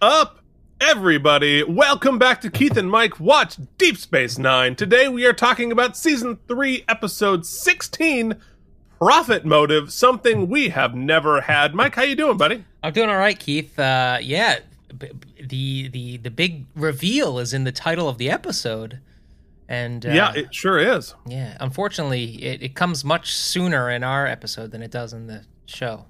Up, everybody? Welcome back to Keith and Mike Watch Deep Space Nine. Today we are talking about Season 3, Episode 16, Prophet Motive, something we have never had. Mike, how you doing, buddy? I'm doing all right, Keith. Uh, yeah, the the the big reveal is in the title of the episode, and uh, yeah, it sure is. yeah. Unfortunately, it, it comes much sooner in our episode than it does in the show.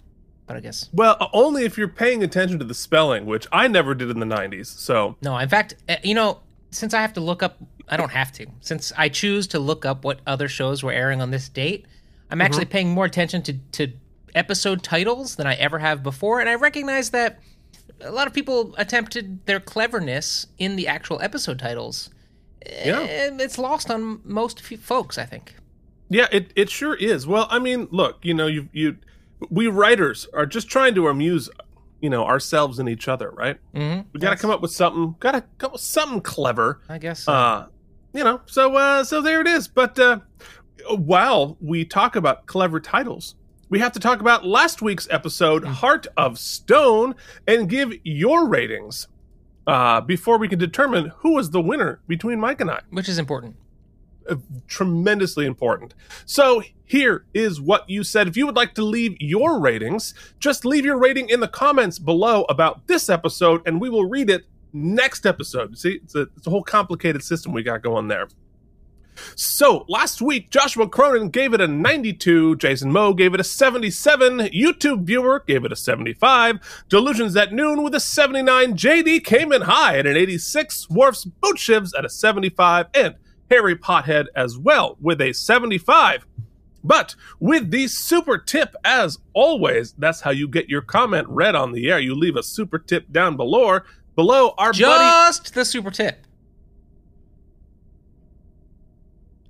But I guess Well, only if you're paying attention to the spelling, which I never did in the 90s. So, no. In fact, uh, you know, since I have to look up, I don't have to. Since I choose to look up what other shows were airing on this date, I'm actually paying more attention to to episode titles than I ever have before, and I recognize that a lot of people attempted their cleverness in the actual episode titles. Yeah. And it's lost on most folks, I think. yeah, it, it sure is. Well, I mean, look, you know, you you we writers are just trying to amuse, you know, ourselves and each other, right? Mm-hmm. We got to come up with something, got to come up with something clever. I guess. so. Uh, you know, so uh so there it is. But uh while we talk about clever titles, we have to talk about last week's episode, Heart of Stone, and give your ratings. Uh, before we can determine who was the winner between Mike and I. which is important. Uh, tremendously important. So here is what you said. If you would like to leave your ratings, just leave your rating in the comments below about this episode, and we will read it next episode. See, it's a, it's a whole complicated system we got going there. So last week, Joshua Cronin gave it a 92, Jason Moe gave it a 77, YouTube viewer gave it a 75, Delusions at Noon with a 79, JD came in high at an 86, Worf's Boat Shivs at a 75, and Harry Pothead as well with a 75. But with the super tip, as always, that's how you get your comment read on the air. You leave a super tip down below. Below our buddy Just the super tip.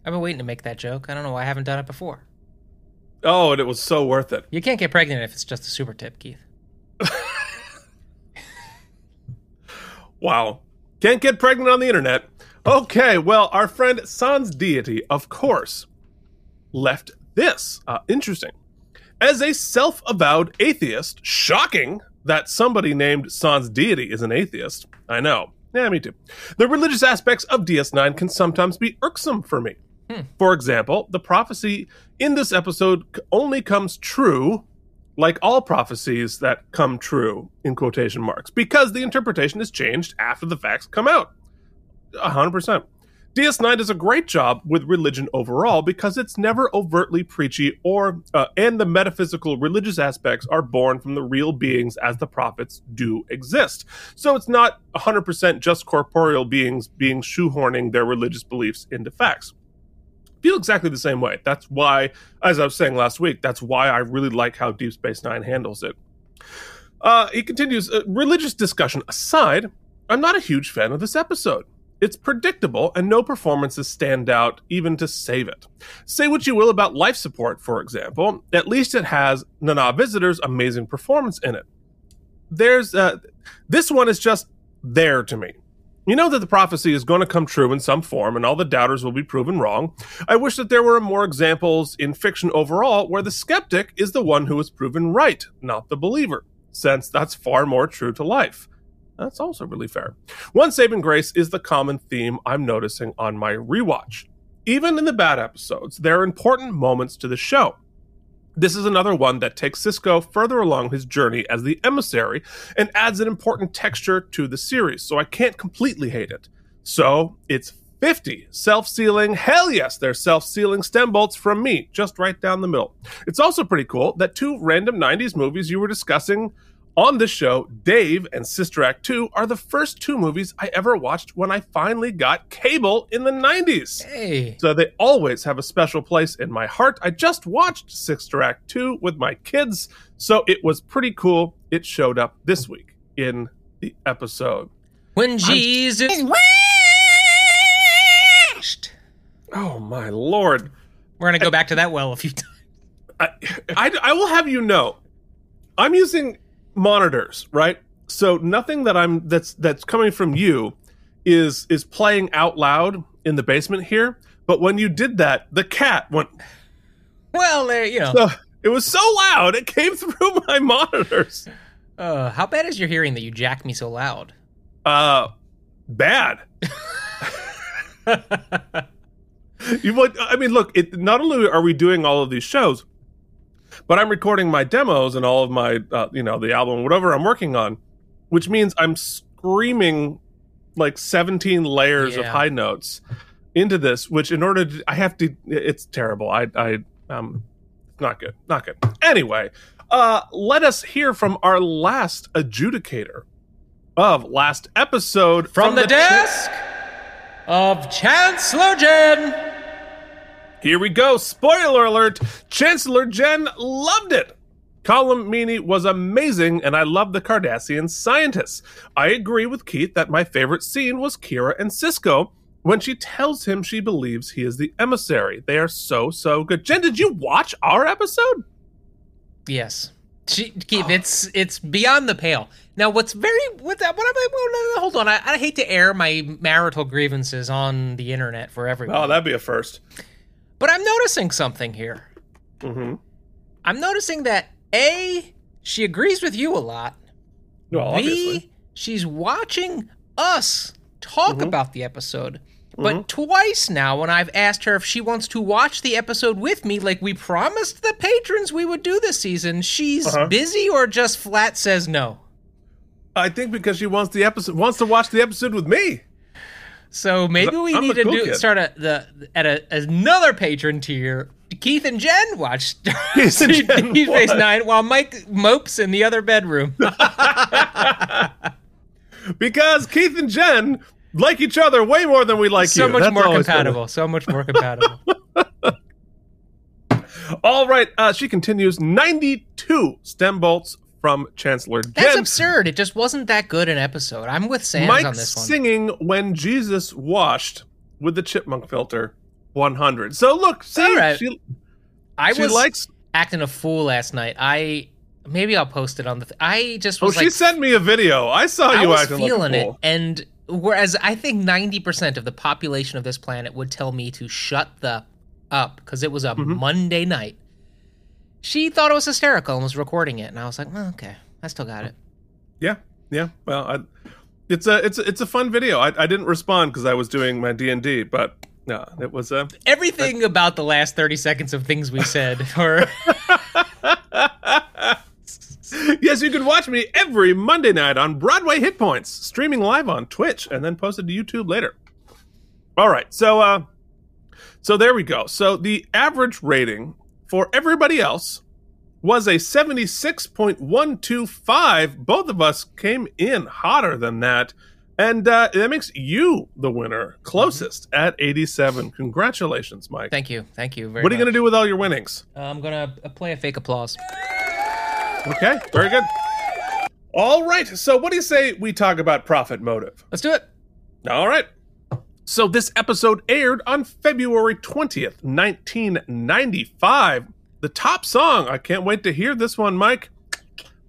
I've been waiting to make that joke. I don't know why I haven't done it before. Oh, and it was so worth it. You can't get pregnant if it's just a super tip, Keith. Wow. Can't get pregnant on the internet. Okay, well, our friend Sans Deity, of course, left this. Uh, interesting. As a self avowed atheist, shocking that somebody named Sans Deity is an atheist. I know. Yeah, me too. The religious aspects of DS9 can sometimes be irksome for me. For example, the prophecy in this episode only comes true like all prophecies that come true in quotation marks because the interpretation is changed after the facts come out 100% ds9 does a great job with religion overall because it's never overtly preachy or uh, and the metaphysical religious aspects are born from the real beings as the prophets do exist so it's not 100% just corporeal beings being shoehorning their religious beliefs into facts feel exactly the same way. That's why, as I was saying last week, that's why I really like how Deep Space Nine handles it. Uh, he continues uh, religious discussion aside, I'm not a huge fan of this episode. It's predictable and no performances stand out even to save it. Say what you will about life support, for example, at least it has Nana Visitor's amazing performance in it. There's uh, this one is just there to me. You know that the prophecy is going to come true in some form and all the doubters will be proven wrong. I wish that there were more examples in fiction overall where the skeptic is the one who is proven right, not the believer, since that's far more true to life. That's also really fair. One saving grace is the common theme I'm noticing on my rewatch. Even in the bad episodes, there are important moments to the show. This is another one that takes Sisko further along his journey as the emissary and adds an important texture to the series, so I can't completely hate it. So it's 50 self sealing. Hell yes, they're self sealing stem bolts from me, just right down the middle. It's also pretty cool that two random 90s movies you were discussing on this show, Dave and Sister Act 2, are the first two movies I ever watched when I finally got cable in the 90s. Hey. So they always have a special place in my heart. I just watched Sister Act 2 with my kids, so it was pretty cool. It showed up this week in the episode. When Jesus washed. Oh my lord. We're gonna go back to that well a few times. I, I, I will have you know, I'm using monitors, right? So nothing that I'm that's that's coming from you is is playing out loud in the basement here. But when you did that, the cat went. Well, there you know. So it was so loud it came through my monitors. Uh, how bad is your hearing that you jack me so loud? Uh, bad. you would, I mean, look. It, not only are we doing all of these shows, but I'm recording my demos and all of my, uh, you know, the album, whatever I'm working on, which means I'm screaming like 17 layers of high notes into this. Which, in order to, I have to. It's terrible. I, I, um, not good. Not good. Anyway, uh, let us hear from our last adjudicator of last episode From, the, desk of Chancellor Jen. Here we go. Spoiler alert. Chancellor Jen loved it. Colm Meaney was amazing, and I love the Cardassian scientists. I agree with Keith that my favorite scene was Kira and Sisko when she tells him she believes he is the emissary. They are so, so good. Jen, did you watch our episode? Yes. She, Keith, it's it's beyond the pale. Now, what's very what what am I? well, no, no, hold on. I, I hate to air my marital grievances on the internet for everyone, Oh, that'd be a first. But I'm noticing something here. Mm-hmm. I'm noticing that a she agrees with you a lot. Well, obviously. B she's watching us talk Mhm. about the episode. But twice now, when I've asked her if she wants to watch the episode with me, like we promised the patrons we would do this season, she's Uh-huh. busy or just flat says no. I think because she wants the episode, wants to watch the episode with me. So maybe we I'm need to cool do start a, the at a another patron tier. Keith and Jen watch Deep Space. Nine while Mike mopes in the other bedroom. Because Keith and Jen like each other way more than we like so you. much That's more always gonna- compatible. So much more compatible. All right, uh, she continues 92 stem bolts from Chancellor That's absurd. It just wasn't that good an episode. I'm with Mike on this one. singing when Jesus washed with the chipmunk filter 100. So look, see, right. she, I she was likes. acting a fool last night. I maybe I'll post it on the. Th- I just was. Oh, was she like, sent me a video. I saw I you was acting feeling like a it, fool. and whereas I think ninety percent of the population of this planet would tell me to shut the up because it was a Mm-hmm. Monday night. She thought it was hysterical and was recording it, and I was like, well, okay, I still got it. Yeah, yeah. Well, I, it's a it's a, it's a fun video. I, I didn't respond because I was doing my D and D, but no, it was a. Everything about the last thirty seconds of things we said, or yes, you can watch me every Monday night on Broadway Hit Points, streaming live on Twitch and then posted to YouTube later. All right, so uh, so there we go. So the average rating for everybody else was a seventy-six point one two five. Both of us came in hotter than that. And uh, that makes you the winner, closest at 87. Congratulations, Mike. thank you, thank you very. what are you going to do with all your winnings? I'm gonna uh, play a fake applause. Okay, very good. All right, so what do you say we talk about Prophet Motive? Let's do it. All right. So this episode aired on February 20th, 1995. The top song, I can't wait to hear this one, Mike.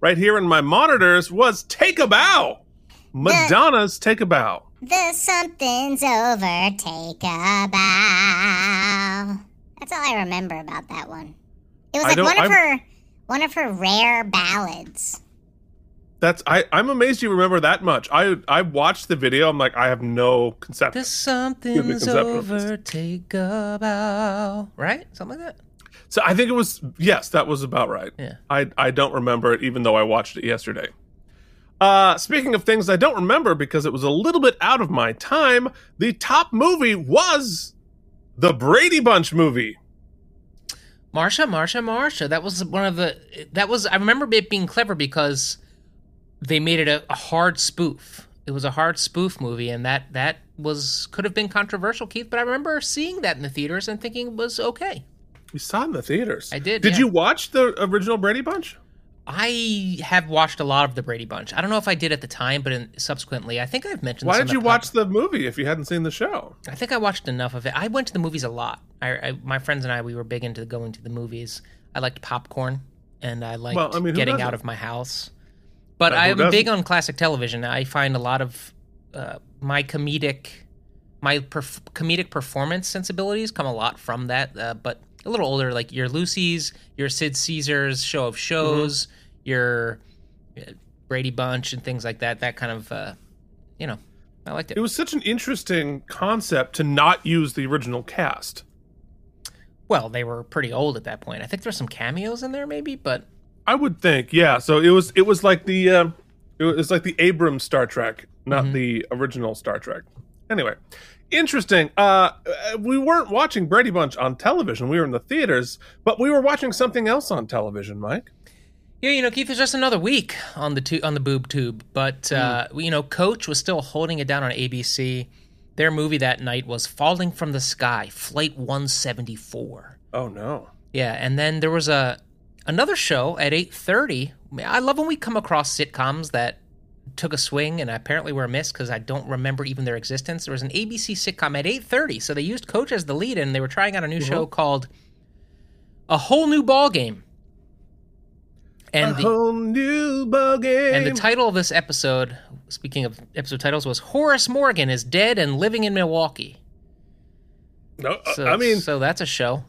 Right here in my monitors was Take a Bow. Madonna's Take a Bow. The something's over, take a bow. That's all I remember about that one. It was like one of I'm- her one of her rare ballads. That's I, I'm amazed you remember that much. I I watched the video. I'm like, I have no concept. Me something's over, take a bow. Right? Something like that. So I think it was yes, that was about right. Yeah. I I don't remember it, even though I watched it yesterday. Uh, speaking of things I don't remember because it was a little bit out of my time, the top movie was the Brady Bunch movie. Marsha, Marsha, Marsha. That was one of the. That was. I remember it being clever because they made it a, a hard spoof. It was a hard spoof movie, and that that was could have been controversial, Keith. But I remember seeing that in the theaters and thinking it was okay. We saw it in the theaters. I did, Did yeah. you watch the original Brady Bunch? I have watched a lot of the Brady Bunch. I don't know if I did at the time, but in, subsequently, I think I've mentioned. Why did you at- watch the movie if you hadn't seen the show? I think I watched enough of it. I went to the movies a lot. I, I my friends and I we were big into going to the movies. I liked popcorn and I liked Well, I mean, getting doesn't? out of my house. But I'm big doesn't? on classic television. I find a lot of uh, my comedic my perf- comedic performance sensibilities come a lot from that. Uh, but a little older, like your Lucy's, your Sid Caesar's Show of Shows, Mm-hmm. your uh, Brady Bunch and things like that. That kind of, uh, you know, I liked it. It was such an interesting concept to not use the original cast. well, they were pretty old at that point. I think there's some cameos in there, maybe, but I would think, yeah. So it was it was like the uh, it was like the Abrams Star Trek, not the original Star Trek. Anyway, interesting. Uh, uh, we weren't watching Brady Bunch on television. We were in the theaters, but we were watching something else on television, Mike. Yeah, you know, Keith, it's just another week on the tu- on the boob tube, but uh, you know, Coach was still holding it down on ABC. Their movie that night was Falling from the Sky, Flight 174. Oh no. Yeah, and then there was a another show at 8:30. I love when we come across sitcoms that took a swing and apparently were a miss because I don't remember even their existence. There was an ABC sitcom at 8:30, so they used Coach as the lead, and they were trying out a new show called A Whole New Ball Game. And a the, whole new ball game. and the title of this episode, speaking of episode titles, was Horace Morgan is dead and living in Milwaukee. no, uh, So, I mean, so that's a show.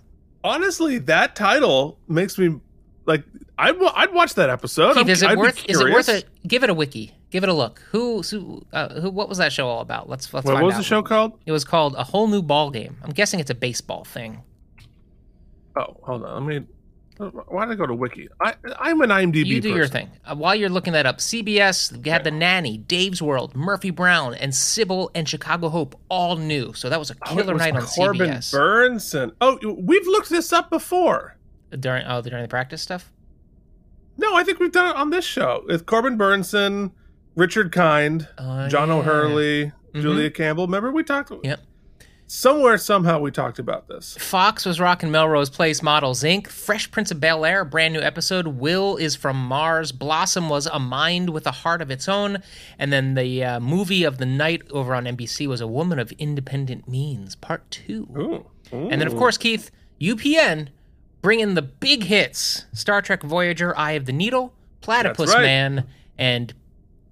honestly, that title makes me like I'd I'd watch that episode. Keith, is it I'd worth? Is it worth a? Give it a wiki. Give it a look. Who? Who? Uh, who what was that show all about? Let's let's What, find what was out. the show called? It was called a whole new ball game. I'm guessing it's a baseball thing. Oh, hold on. I mean, why did I go to Wiki? I I'm an IMDb. You do your thing. Uh, while you're looking that up, CBS had the Nanny, Dave's World, Murphy Brown, and Cybill and Chicago Hope all new. So that was a Oh, killer was night on Corbin CBS. Burns and oh, we've looked this up before. During oh during the practice stuff. No, I think we've done it on this show with Corbin Bernsen, Richard Kind, Oh, John yeah. O'Hurley, Mhm. Julia Campbell. Remember we talked? Yep. Somewhere somehow we talked about this. Fox was rocking Melrose Place Models Inc. Fresh Prince of Bel Air, brand new episode. Will is from Mars. Blossom was a mind with a heart of its own. And then the uh, movie of the night over on NBC was A Woman of Independent Means, part two. Ooh. And then, of course, Keith, UPN bringing the big hits Star Trek Voyager, Eye of the Needle, Platypus right. Man, and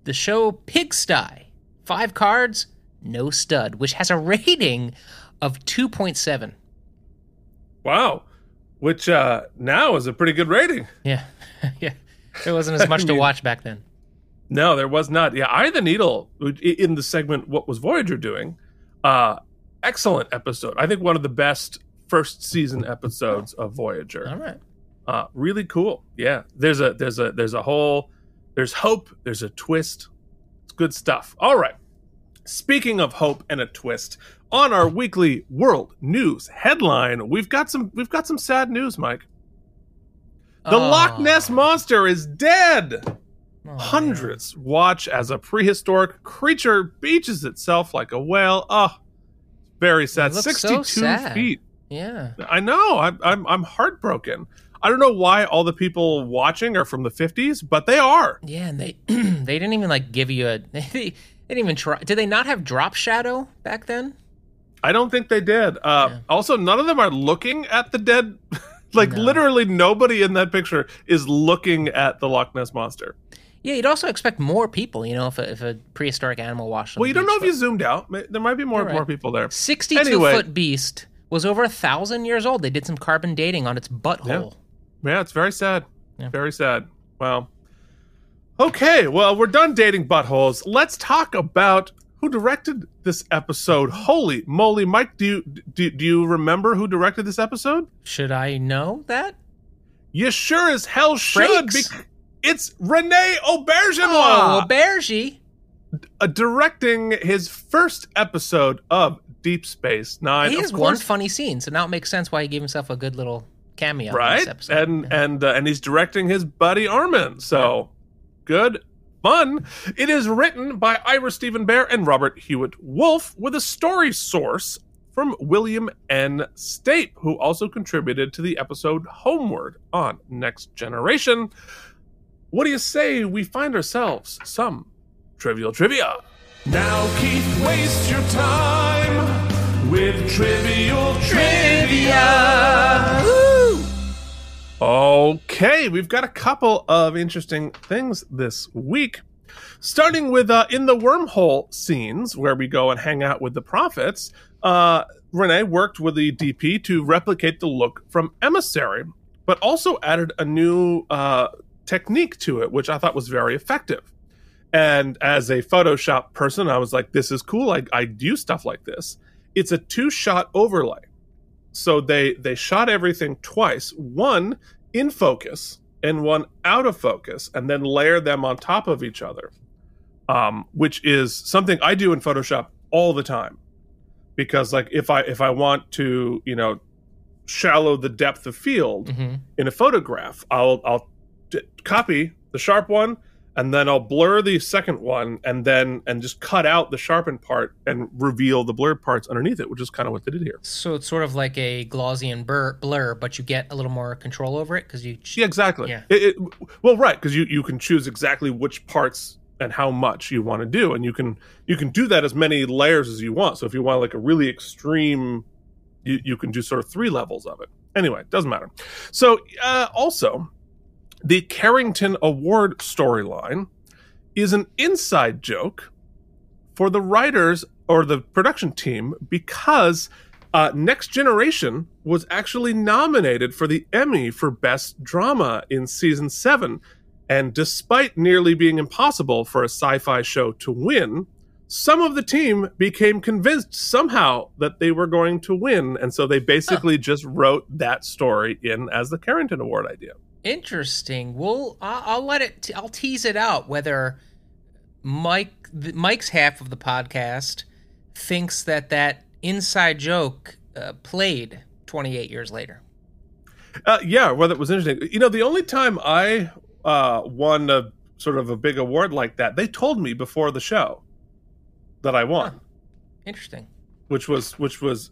the show Pigsty. Five cards, no stud, which has a rating of 2.7. Wow. Which uh now is a pretty good rating. Yeah. yeah. There wasn't as much to mean- watch back then. No, there was not. Yeah, Eye of the Needle in the segment "What Was Voyager Doing?" Uh, excellent episode. I think one of the best first season episodes of Voyager. All right. Uh, really cool. Yeah, there's a there's a there's a whole there's hope. There's a twist. It's good stuff. All right. Speaking of hope and a twist, on our weekly world news headline, we've got some we've got some sad news, Mike. The Oh. Loch Ness monster is dead. Oh, Hundreds watch as a prehistoric creature beaches itself like a whale. Oh, very sad. Looks so Sixty-two sad. feet. Yeah. I know. I'm, I'm I'm heartbroken. I don't know why all the people watching are from the 50s, but they are. Yeah, and they they didn't even like give you a they, didn't even try. Did they not have drop shadow back then? I don't think they did. Uh, Yeah. Also, none of them are looking at the dead. like No. literally, nobody in that picture is looking at the Loch Ness monster. Yeah, you'd also expect more people, you know, if a, if a prehistoric animal washed. Well, you don't know if you zoomed out. There might be more right. more people there. 62 Anyway. foot beast was over a thousand years old. They did some carbon dating on its butthole. Yeah, it's very sad. Yeah. Very sad. Wow. Okay, well, we're done dating buttholes. Let's talk about who directed this episode. Holy moly, Mike! Do you do, do you remember who directed this episode? Should I know that? You sure as hell should. Bec- it's Rene Auberjonois Oh, Aubergy. uh, directing his first episode of Deep Space Nine. He has one funny scene, so now it makes sense why he gave himself a good little cameo right? episode. And Yeah. and uh, and he's directing his buddy Armin. So good fun. It is written by Ira Steven Behr and Robert Hewitt Wolfe with a story source from William N. Stape, who also contributed to the episode Homeward on Next Generation. What do you say we find ourselves some trivial trivia? Now, Keith, waste your time with trivial trivia. Okay, we've got a couple of interesting things this week. Starting with uh, in the wormhole scenes, where we go and hang out with the prophets, uh, Renee worked with the DP to replicate the look from Emissary, but also added a new uh, technique to it, which I thought was very effective. And as a Photoshop person, I was like, this is cool. I, I do stuff like this. It's a two shot overlay. So they they shot everything twice, one in focus and one out of focus, and then layer them on top of each other. Um, which is something I do in Photoshop all the time. Because like if I if I want to, you know, shallow the depth of field hmm in a photograph, I'll I'll d- copy the sharp one and then I'll blur the second one and then and just cut out the sharpened part and reveal the blurred parts underneath it, which is kind of what they did here. So it's sort of like a Gaussian blur, blur but you get a little more control over it because you. Yeah, exactly. Yeah. It, it, well, right, because you you can choose exactly which parts and how much you want to do, and you can you can do that as many layers as you want. So if you want like a really extreme, you you can do sort of three levels of it. Anyway, doesn't matter. So uh, also, the Carrington Award storyline is an inside joke for the writers or the production team because uh, Next Generation was actually nominated for the Emmy for Best Drama in season seven. And despite nearly being impossible for a sci fi show to win, some of the team became convinced somehow that they were going to win. And so they basically just wrote that story in as the Carrington Award idea. Interesting. Well, I'll, I'll let it. T- I'll tease it out whether Mike, Mike's half of the podcast, thinks that that inside joke uh, played 28 years later. Uh, yeah, well, that was interesting. You know, the only time I uh, won a sort of a big award like that, they told me before the show that I won, Huh. Interesting. which was which was,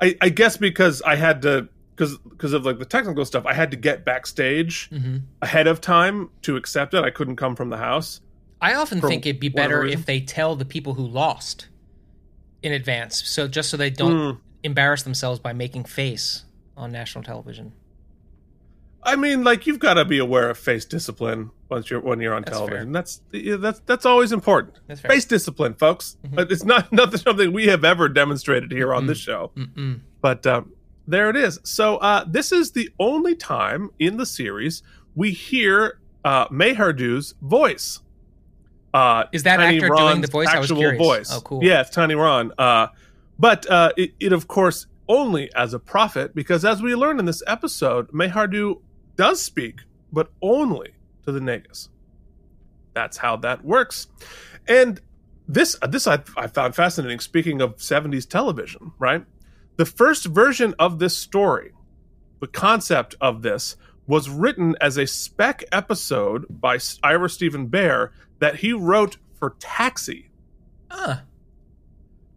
I, I guess because I had to because because of like the technical stuff, I had to get backstage hmm ahead of time to accept it. I couldn't come from the house. I often think it'd be better if they tell the people who lost in advance, so just so they don't Hmm. embarrass themselves by making face on national television. I mean, like you've got to be aware of face discipline once you're when you're on That's television. That's that's that's always important. That's fair. Face discipline, folks. Mhm. But It's not not something we have ever demonstrated here on this show. Mm-mm. But um, there it is. So uh, this is the only time in the series we hear uh, Maihar'du's voice. Uh, Is that Tiny actor doing the voice? Actual voice. Oh, cool. Yeah, it's Tiny Ron. Uh, but uh, it, it, of course, only as a prophet, because as we learn in this episode, Maihar'du does speak, but only to the Nagus. That's how that works. And this this I, I found fascinating. Speaking of 70s television, right? The first version of this story, the concept of this, was written as a spec episode by Ira Steven Behr that he wrote for Taxi Ah,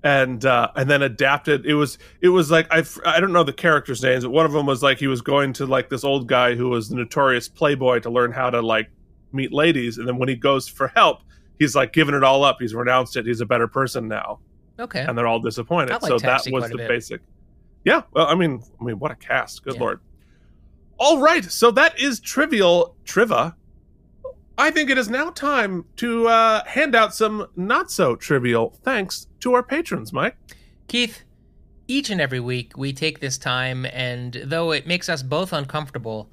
and uh, and then adapted. It was it was like I I don't know the characters' names, but one of them was like he was going to like this old guy who was the notorious playboy to learn how to like meet ladies, and then when he goes for help, he's like given it all up. He's renounced it. He's a better person now, okay. and they're all disappointed. Like so that was the bit. basic. Yeah, well, I mean, I mean, what a cast! Good Yeah. lord. All right, so that is trivial triva. I think it is now time to uh, hand out some not so trivial thanks to our patrons, Mike. Keith, each and every week we take this time, and though it makes us both uncomfortable,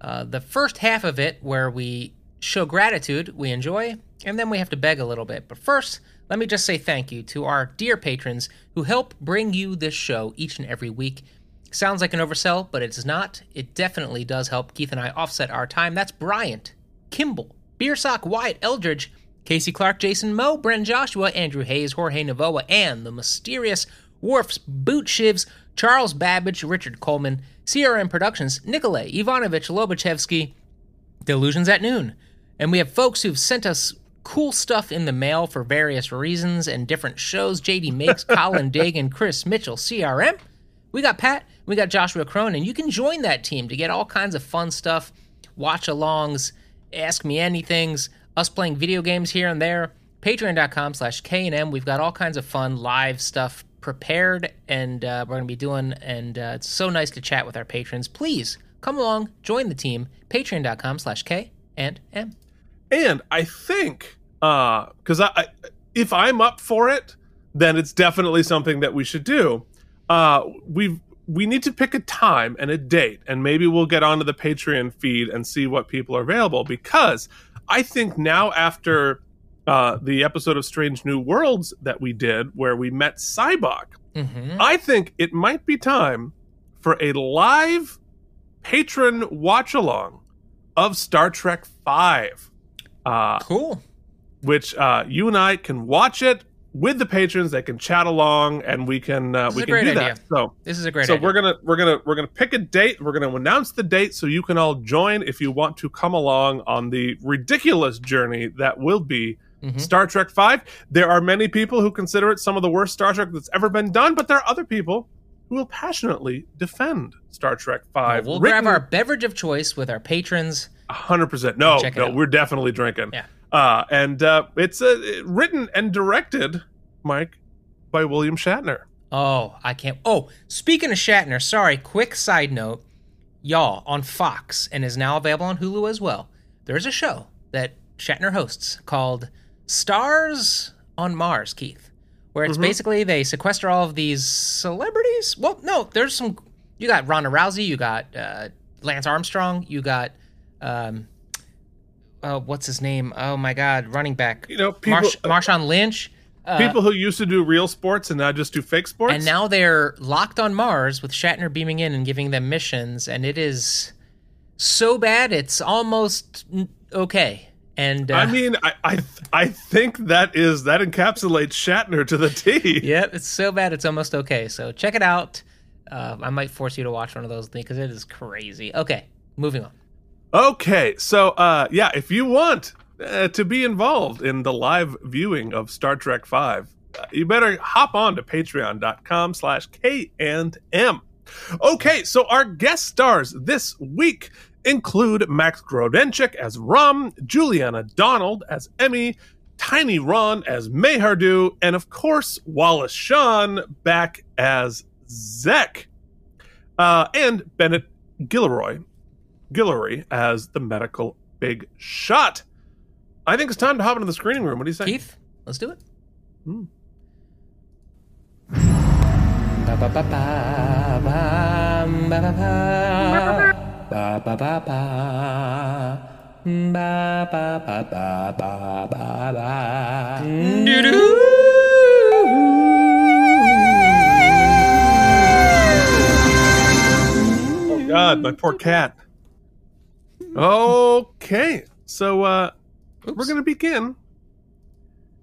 uh, the first half of it, where we show gratitude, we enjoy, and then we have to beg a little bit. But first, let me just say thank you to our dear patrons who help bring you this show each and every week. Sounds like an oversell, but it's not. It definitely does help Keith and I offset our time. That's Bryant, Kimball, Beersock, Wyatt, Eldridge, Casey Clark, Jason Moe, Bren Joshua, Andrew Hayes, Jorge Navoa, and the mysterious Worf's Boot Shivs, Charles Babbage, Richard Coleman, CRM Productions, Nikolay, Ivanovich Lobachevsky, Delusions at Noon. And we have folks who've sent us cool stuff in the mail for various reasons and different shows. JD Makes, Colin Dagan, Chris Mitchell, CRM. We got Pat, we got Joshua Cronin. You can join that team to get all kinds of fun stuff, watch alongs, ask me anythings, us playing video games here and there. Patreon.com slash K&M. We've got all kinds of fun live stuff prepared and uh, we're going to be doing, and uh, it's so nice to chat with our patrons. Please come along, join the team. Patreon.com slash K and M. And I think because I, I, if I'm up for it, then it's definitely something that we should do. Uh, we we need to pick a time and a date, and maybe we'll get onto the Patreon feed and see what people are available. Because I think now after uh, the episode of Strange New Worlds that we did, where we met Sybok. Mm-hmm. I think it might be time for a live patron watch along of Star Trek Five, uh, Cool. Which uh, you and I can watch it with the patrons. They can chat along, and we can uh, we can do idea. that. So This is a great so idea. we're gonna we're gonna we're gonna pick a date. We're gonna announce the date so you can all join if you want to come along on the ridiculous journey that will be Mhm. Star Trek Five. There are many people who consider it some of the worst Star Trek that's ever been done, but there are other people who will passionately defend Star Trek Five. we'll grab our beverage of choice with our patrons. hundred percent. No, no, we're definitely drinking. Yeah. Uh, and uh, it's uh, written and directed, Mike, by William Shatner. Oh, I can't. Oh, speaking of Shatner, sorry, quick side note. Y'all, on Fox, and is now available on Hulu as well, there's a show that Shatner hosts called Stars on Mars, Keith, where it's basically they sequester all of these celebrities. Well, no, there's some. You got Ronda Rousey, you got uh, Lance Armstrong, you got. Um, uh, what's his name? Oh my God, running back. You know, people Marsh- Marshawn Lynch. Uh, people who used to do real sports and now just do fake sports. and now they're locked on Mars with Shatner beaming in and giving them missions, and it is so bad it's almost okay. And uh, I mean, I, I I think that is that encapsulates Shatner to the T. yep, it's so bad it's almost okay. So check it out. Uh, I might force you to watch one of those things because it is crazy. Okay, moving on. Okay, so uh, yeah, if you want uh, to be involved in the live viewing of Star Trek Five, uh, you better hop on to Patreon.com/slash K and M. Okay, so our guest stars this week include Max Grodenchik as Rom, Juliana Donald as Emi, Tiny Ron as Maihar'du, and of course Wallace Shawn back as Zek, uh, and Bennett Gilroy Guillory as the medical big shot. I think it's time to hop into the screening room. What do you say? Keith, let's do it. Hmm. God, my poor cat. Okay, so uh, we're going to begin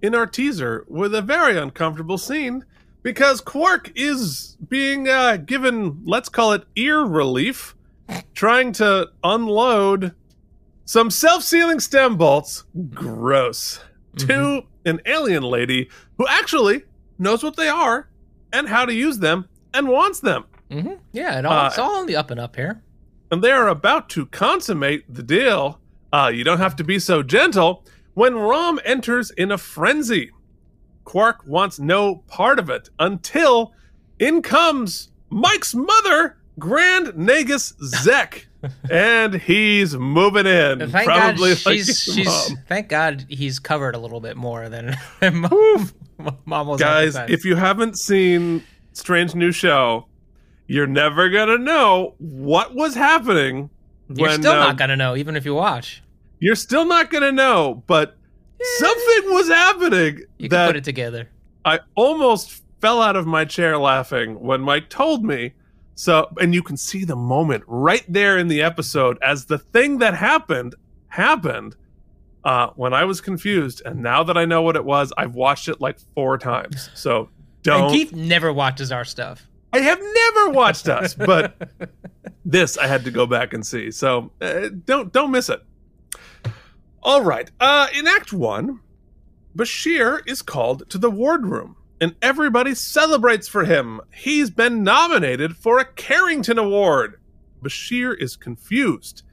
in our teaser with a very uncomfortable scene because Quark is being uh, given, let's call it ear relief, trying to unload some self-sealing stem bolts. Gross. To an alien lady who actually knows what they are and how to use them and wants them. Mm-hmm. Yeah, it all, Uh, it's all on the up and up here. And they are about to consummate the deal. Uh, you don't have to be so gentle when Rom enters in a frenzy. Quark wants no part of it until in comes Mike's mother, Grand Nagus Zek, and he's moving in. Thank probably God like she's. Thank God he's covered a little bit more than than mom, mom was. Guys, if you haven't seen Strange New Show, you're never gonna know what was happening. you're when, still uh, not gonna know, even if you watch. You're still not going to know, but something was happening You can that put it together. I almost fell out of my chair laughing when Mike told me. So, and you can see the moment right there in the episode as the thing that happened happened uh, when I was confused. And now that I know what it was, I've watched it like four times. So don't. Keith never watches our stuff. I have never watched us, but this I had to go back and see. So uh, don't don't miss it. All right. Uh, in Act One, Bashir is called to the wardroom, and everybody celebrates for him. He's been nominated for a Carrington Award. Bashir is confused.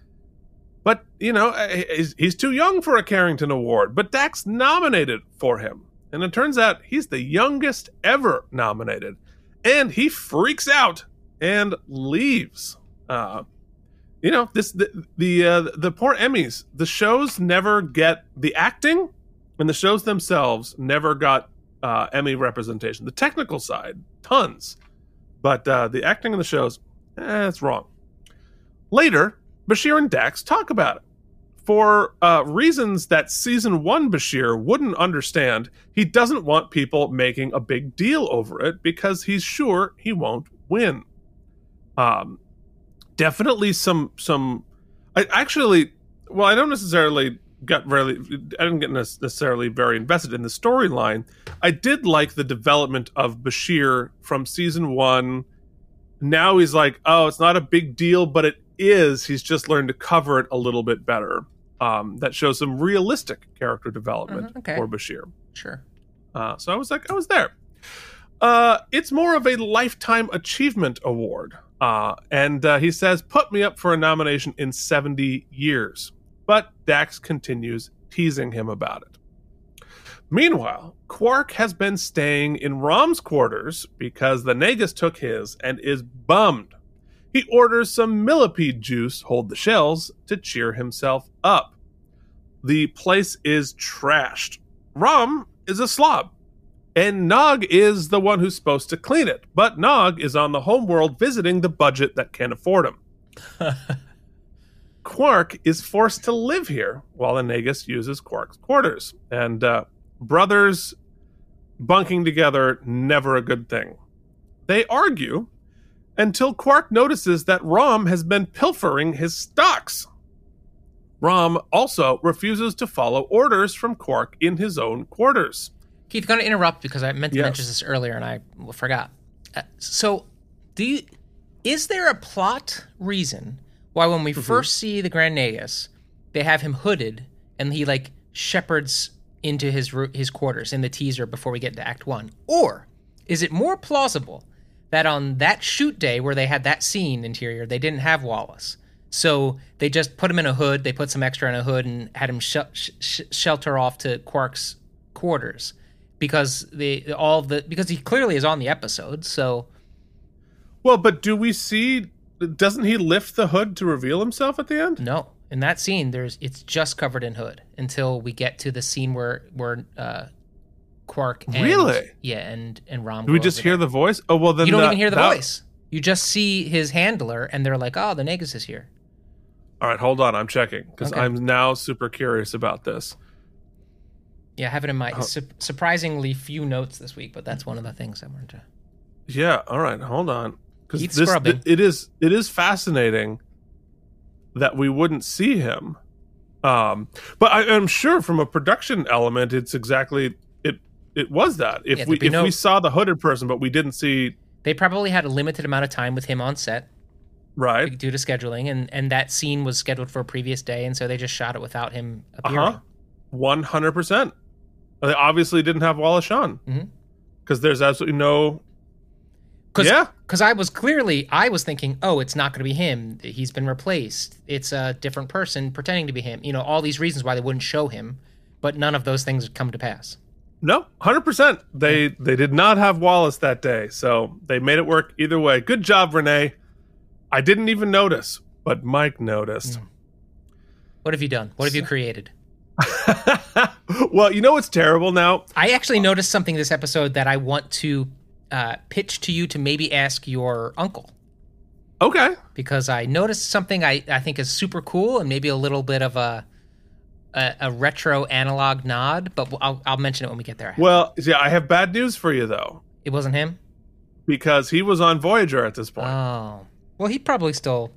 But, you know, uh, he's, he's too young for a Carrington Award, but Dax nominated for him. And it turns out he's the youngest ever nominated. And he freaks out and leaves. Uh, you know, this the the, uh, the poor Emmys. The shows never get the acting, and the shows themselves never got uh, Emmy representation. The technical side, tons, but uh, the acting in the shows, eh, it's wrong. Later, Bashir and Dax talk about it. For uh, reasons that season one Bashir wouldn't understand, he doesn't want people making a big deal over it because he's sure he won't win. Um, definitely some some. I actually, well, I don't necessarily got really. I didn't get necessarily very invested in the storyline. I did like the development of Bashir from season one. Now he's like, oh, it's not a big deal, but it is. He's just learned to cover it a little bit better. Um, that shows some realistic character development Mhm, okay. for Bashir. Sure. Uh, so I was like, I was there. Uh, it's more of a lifetime achievement award. Uh, and uh, he says, put me up for a nomination in 70 years. But Dax continues teasing him about it. Meanwhile, Quark has been staying in Rom's quarters because the Nagus took his and is bummed. He orders some millipede juice, hold the shells, to cheer himself up. The place is trashed. Rom is a slob. And Nog is the one who's supposed to clean it. But Nog is on the homeworld visiting the budget that can't afford him. Quark is forced to live here while the Nagus uses Quark's quarters. And uh, brothers bunking together, never a good thing. They argue until Quark notices that Rom has been pilfering his stocks. Rom also refuses to follow orders from Quark in his own quarters. Keith, going to interrupt because I meant to Yes. mention this earlier and I forgot. Uh, so, do you is there a plot reason why when we first see the Grand Nagus, they have him hooded and he like shepherds into his his quarters in the teaser before we get to Act One, or is it more plausible that on that shoot day where they had that scene interior, they didn't have Wallace? So they just put him in a hood. They put some extra in a hood and had him sh- sh- sh- shelter off to Quark's quarters because the all the because he clearly is on the episode. So Well, but do we see? Doesn't he lift the hood to reveal himself at the end? no, in that scene, there's it's just covered in hood until we get to the scene where where uh, Quark and, Really? yeah and and Rom. Do we just hear there. the voice? Oh well, then You don't that- even hear the that- voice. You just see his handler, and they're like, "Oh, the Nagus is here." All right, hold on. I'm checking because Okay. I'm now super curious about this. Yeah, I have it in my Oh. su- surprisingly few notes this week, but that's one of the things I wanted to. Yeah. All right. Hold on. Because this scrubbing. it is it is fascinating that we wouldn't see him. Um, but I, I'm sure from a production element, it's exactly it. Was that if Yeah, we if no- we saw the hooded person, but we didn't see They probably had a limited amount of time with him on set right. due to scheduling, and and that scene was scheduled for a previous day, and so they just shot it without him appearing. Uh huh. One hundred percent. They obviously didn't have Wallace Shawn because there's absolutely no. Cause, Yeah. because I was clearly I was thinking, oh, it's not going to be him. He's been replaced. It's a different person pretending to be him. You know, all these reasons why they wouldn't show him, but none of those things would come to pass. No, hundred percent. They they did not have Wallace that day, so they made it work either way. Good job, Renee. I didn't even notice, but Mike noticed. What have you done? What have you created? well, you know what's terrible now? I actually noticed something this episode that I want to uh, pitch to you to maybe ask your uncle Okay, because I noticed something I, I think is super cool and maybe a little bit of a a, a retro analog nod, but I'll, I'll mention it when we get there. well, yeah, I have bad news for you though, It wasn't him. because he was on Voyager at this point. Oh, well, he probably still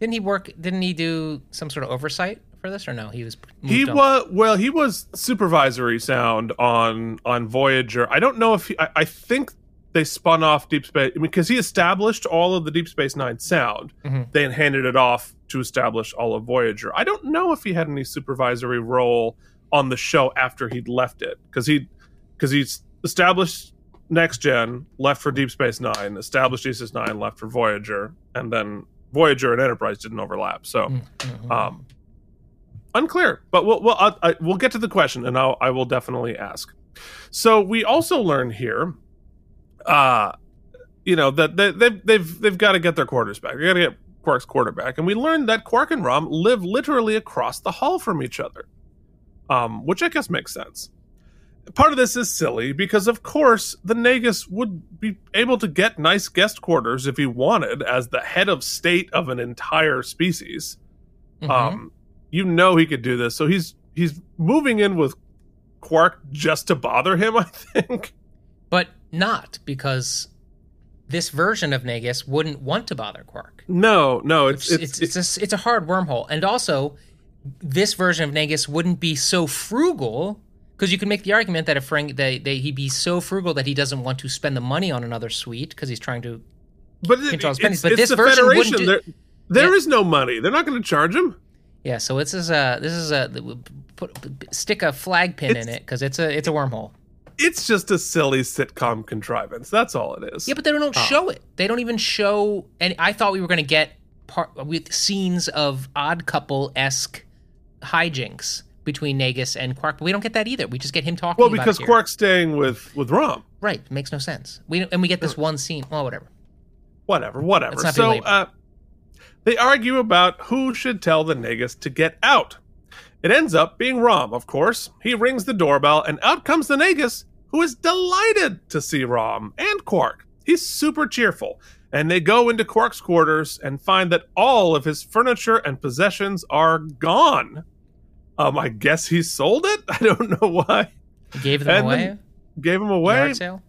didn't he work? Didn't he do some sort of oversight for this, or no? He was. He was well, he was supervisory sound on on Voyager. I don't know if he, I, I think they spun off Deep Space because he established all of the Deep Space Nine sound. Mhm. Then handed it off to establish all of Voyager. I don't know if he had any supervisory role on the show after he'd left it because he because he's established Next Gen, left for Deep Space Nine, established Deep Space Nine, left for Voyager, and then Voyager and Enterprise didn't overlap. So. Mhm. Um, unclear, but we'll we'll I, I, we'll get to the question, and I'll I will definitely ask. So we also learn here, uh, you know that they, they've they've they've got to get their quarters back. They got to get Quark's quarterback, and we learned that Quark and Rom live literally across the hall from each other, um, which I guess makes sense. Part of this is silly because, of course, the Nagus would be able to get nice guest quarters if he wanted, as the head of state of an entire species. Mhm. Um, you know he could do this. So he's he's moving in with Quark just to bother him, I think. But not because this version of Nagus wouldn't want to bother Quark. No, no, it's It's it's, it's, a, it's a hard wormhole, and also this version of Nagus wouldn't be so frugal because you can make the argument that if Frank that, that he'd be so frugal that he doesn't want to spend the money on another suite because he's trying to but it, control his it's, spending. But it's this version wouldn't Federation. do- there there Yeah. is no money. They're not going to charge him. yeah. So this is a this is a put stick a flag pin in it because it's a it's a wormhole. It's just a silly sitcom contrivance. That's all it is. Yeah, but they don't show it. They don't even show. And I thought we were going to get part with scenes of odd couple esque hijinks between Nagus and Quark, but we don't get that either. We just get him talking. well, about because it. Quark's staying with with Rom. right makes no sense. We and we get this one scene. Well, whatever. Whatever, whatever. So uh, they argue about who should tell the Nagus to get out. It ends up being Rom, of course. He rings the doorbell, and out comes the Nagus, who is delighted to see Rom and Quark. He's super cheerful, and they go into Quark's quarters and find that all of his furniture and possessions are gone. Um, I guess he sold it. I don't know why. Gave them And away. Gave him away Yard sale.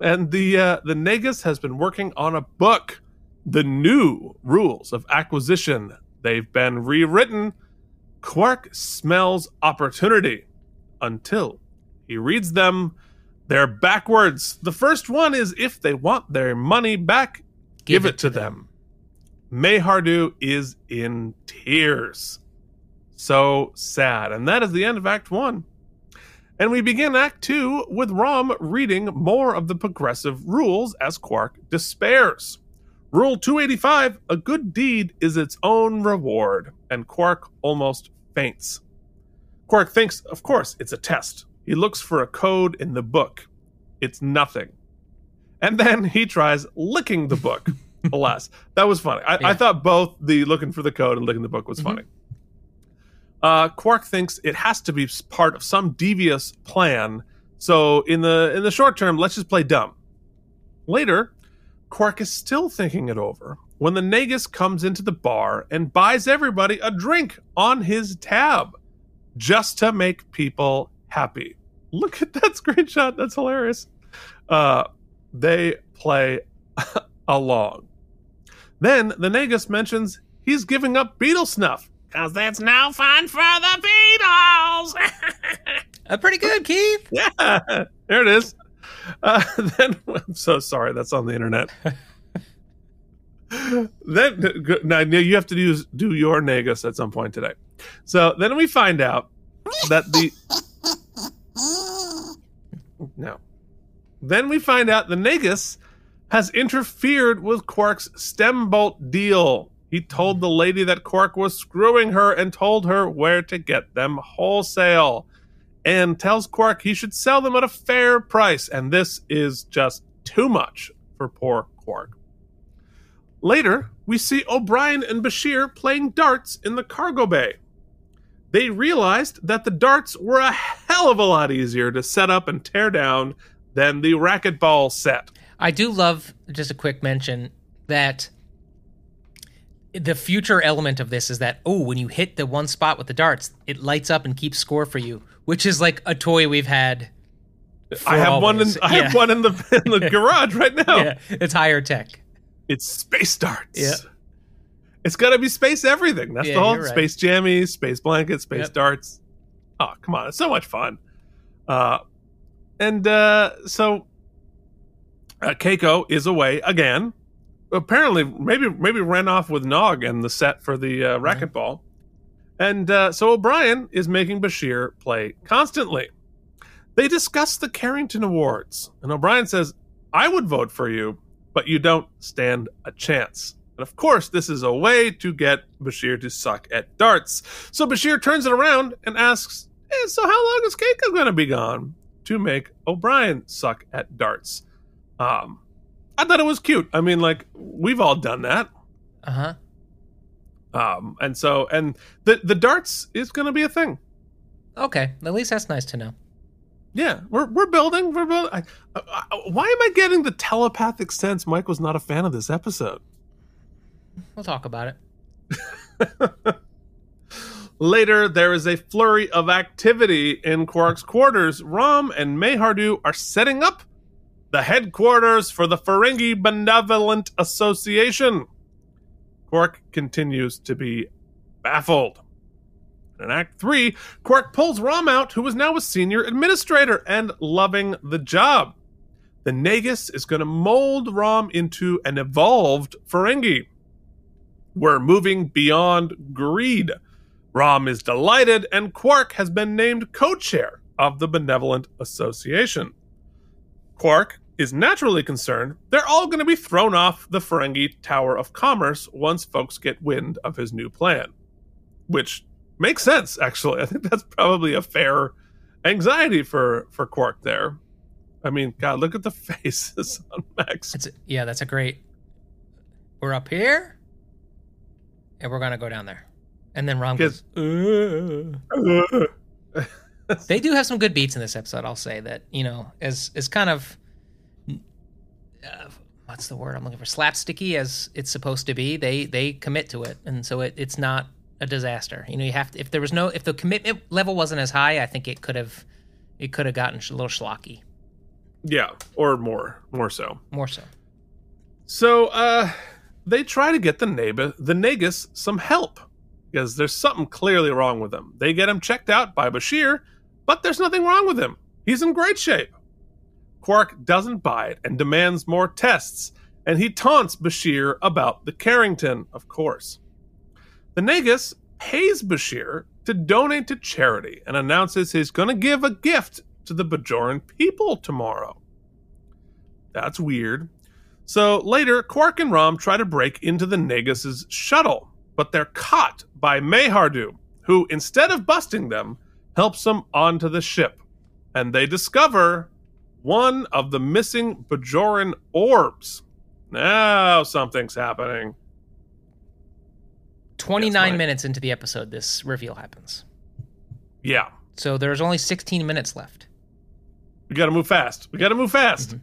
and the uh, the Nagus has been working on a book, the new rules of acquisition. They've been rewritten. Quark smells opportunity until he reads them. They're backwards. The first one is if they want their money back, give, it, to them. Maihar'du is in tears. So sad. And that is the end of Act One. And we begin Act Two with Rom reading more of the progressive rules as Quark despairs. Rule 285 A good deed is its own reward, and Quark almost faints. Quark thinks, of course, it's a test. He looks for a code in the book. It's nothing. And then he tries licking the book. Alas, that was funny. I, I thought both the looking for the code and licking the book was Mhm. funny. Uh, Quark thinks it has to be part of some devious plan. So in the in the short term, let's just play dumb. Later, Quark is still thinking it over when the Nagus comes into the bar and buys everybody a drink on his tab, just to make people happy. Look at that screenshot. That's hilarious. Uh, they play along. Then the Nagus mentions he's giving up Beetle snuff because that's no fun for the beetles. Uh, pretty good, Keith. yeah, there it is. Uh, then I'm so sorry. That's on the internet. Then now you have to do do your nagus at some point today. So then we find out that the no. Then we find out the nagus has interfered with Quark's stem bolt deal. He told the lady that Quark was screwing her and told her where to get them wholesale. And tells Quark he should sell them at a fair price. And this is just too much for poor Quark. Later, we see O'Brien and Bashir playing darts in the cargo bay. They realized that the darts were a hell of a lot easier to set up and tear down than the racquetball set. I do love just a quick mention that the future element of this is that oh, when you hit the one spot with the darts, it lights up and keeps score for you, which is like a toy we've had. I have one in. I have one in the in the garage right now. Yeah, it's higher tech. It's space darts. Yeah. It's got to be space everything. That's Yeah, the whole right. space jammies, space blankets, space Yep. darts. Oh, come on. It's so much fun. Uh, and uh, so uh, Keiko is away again. Apparently, maybe maybe ran off with Nog and the set for the uh, racquetball. And uh, so O'Brien is making Bashir play constantly. They discuss the Carrington Awards, and O'Brien says, I would vote for you, but you don't stand a chance. And of course, this is a way to get Bashir to suck at darts. So Bashir turns it around and asks, "Eh, So how long is Keiko going to be gone? To make O'Brien suck at darts. Um, I thought it was cute. I mean, like, we've all done that. Uh huh. Um, and so, and the, the darts is going to be a thing. Okay, at least that's nice to know. Yeah, we're we're building. We're building. I, I, I- why am I getting the telepathic sense Mike was not a fan of this episode? We'll talk about it. Later, there is a flurry of activity in Quark's quarters. Rom and Maihar'du are setting up the headquarters for the Ferengi Benevolent Association. Quark continues to be baffled. In Act 3, Quark pulls Rom out, who is now a senior administrator and loving the job. The Nagus is going to mold Rom into an evolved Ferengi. We're moving beyond greed. Rom is delighted, and Quark has been named co chair of the Benevolent Association. Quark is naturally concerned they're all going to be thrown off the Ferengi Tower of Commerce once folks get wind of his new plan. Which makes sense, actually. I think that's probably a fair anxiety for, for Quark there. I mean, God, look at the faces on Max. It's a, yeah, that's a great. We're up here, and we're gonna go down there, and then Rom goes. They do have some good beats in this episode. I'll say that you know, as as kind of uh, what's the word I'm looking for, slapsticky as it's supposed to be. They they commit to it, and so it, it's not a disaster. You know, you have to if there was no if the commitment level wasn't as high, I think it could have it could have gotten a little schlocky, yeah, or more, more so. more so. So uh they try to get the Naba, the Nagus some help because there's something clearly wrong with him. They get him checked out by Bashir, but there's nothing wrong with him. He's in great shape. Quark doesn't buy it and demands more tests, and he taunts Bashir about the Carrington, of course. The Nagus pays Bashir to donate to charity and announces he's going to give a gift to the Bajoran people tomorrow. That's weird. So later, Quark and Rom try to break into the Nagus's shuttle, but they're caught by Maihar'du, who, instead of busting them, helps them onto the ship. And they discover one of the missing Bajoran orbs. Now something's happening. 29 Yes, Mike. minutes into the episode, this reveal happens. Yeah, So there's only 16 minutes left. we gotta move fast. We gotta move fast.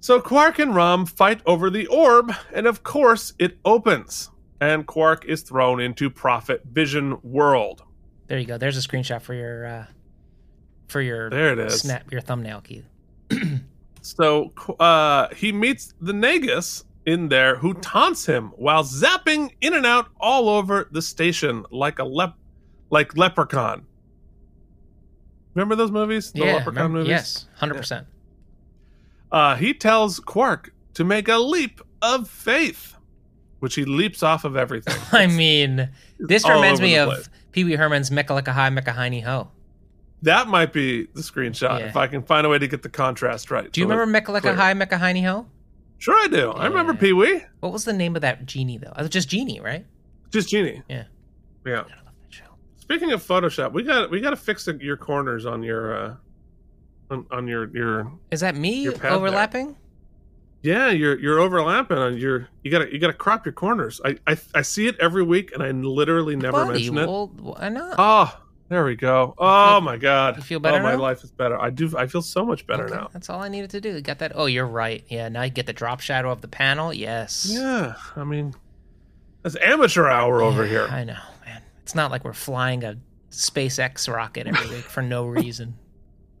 So Quark and Rom fight over the orb, and of course it opens, and Quark is thrown into Prophet Vision World. There you go. There's a screenshot for your uh, for your There it is. snap your thumbnail key. So uh, he meets the Nagus in there, who taunts him while zapping in and out all over the station like a lep, like Leprechaun. Remember those movies? The yeah, Leprechaun remember- movies. yes, 100%. Uh, he tells Quark to make a leap of faith, which he leaps off of everything. I mean, this reminds me of. Pee Wee Herman's Mecca Like a High, Mecca Hiney Ho. That might be the screenshot Yeah. if I can find a way to get the contrast right. Do you So remember it's Mecca Like a clear. High, Mecca Hiney Ho? Sure, I do. I remember Pee Wee. What was the name of that genie, though? It was just Genie, right? Just Genie. Yeah. Yeah. I love that show. Speaking of Photoshop, we got we got to fix the, your corners on your uh on, on your your Is that me Your pad there. overlapping? yeah you're you're overlapping on your you gotta you gotta crop your corners. I I, I see it every week and I literally never Buddy, mention it. well, why not? Oh, there we go. Oh feel- my god. you feel better Oh, my now? life is better. I do. I feel so much better Okay, now. That's all I needed to do. You got that? Oh, you're right. Yeah, now you get the drop shadow of the panel. Yes. Yeah. I mean, that's amateur hour over here. I know, man. It's not like we're flying a SpaceX rocket every week for no reason.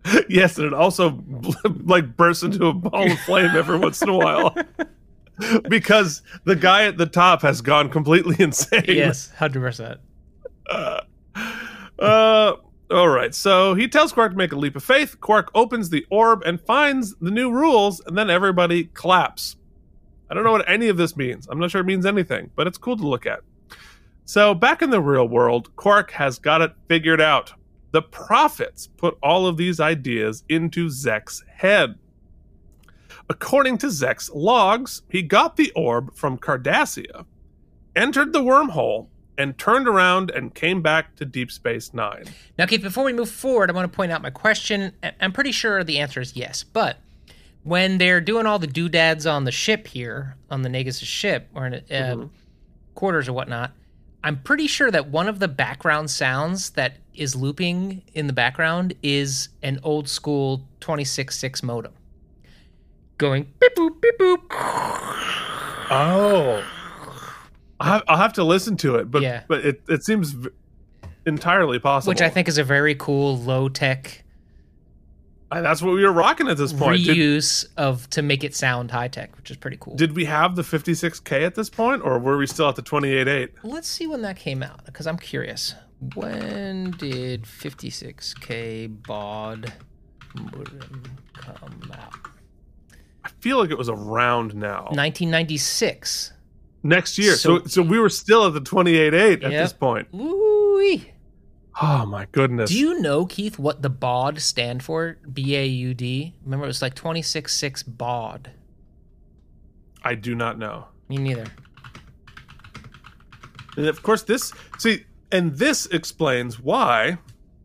yes, and it also like bursts into a ball of flame every once in a while. because the guy at the top has gone completely insane. yes, hundred percent. Uh, uh, all right. So he tells Quark to make a leap of faith. Quark opens the orb and finds the new rules, and then everybody claps. I don't know what any of this means. I'm not sure it means anything, but it's cool to look at. So back in the real world, Quark has got it figured out. The prophets put all of these ideas into Zek's head. According to Zek's logs, he got the orb from Cardassia, entered the wormhole, and turned around and came back to Deep Space Nine. Now, Keith, before we move forward, I want to point out my question. I'm pretty sure the answer is yes, but when they're doing all the doodads on the ship here, on the Nagus' ship, or in uh, quarters or whatnot, I'm pretty sure that one of the background sounds that is looping in the background is an old school 26.6 modem. Going beep boop, beep boop. Oh. I'll I'll have to listen to it, but Yeah. but it, it seems v- entirely possible. which I think is a very cool low tech And that's what we were rocking at this point. Did, reuse of to make it sound high tech, which is pretty cool. did we have the 56k at this point, or were we still at the 28.8? Let's see when that came out because I'm curious. When did 56k baud modem come out? I feel like it was around now. 1996. Next year. So, So- so we were still at the twenty eight at Yep. this point. Ooh-wee. Oh my goodness. Do you know, Keith, what the baud stand for? B A U D. Remember, it was like twenty six six baud. I do not know. Me neither. And of course, this see, and this explains why.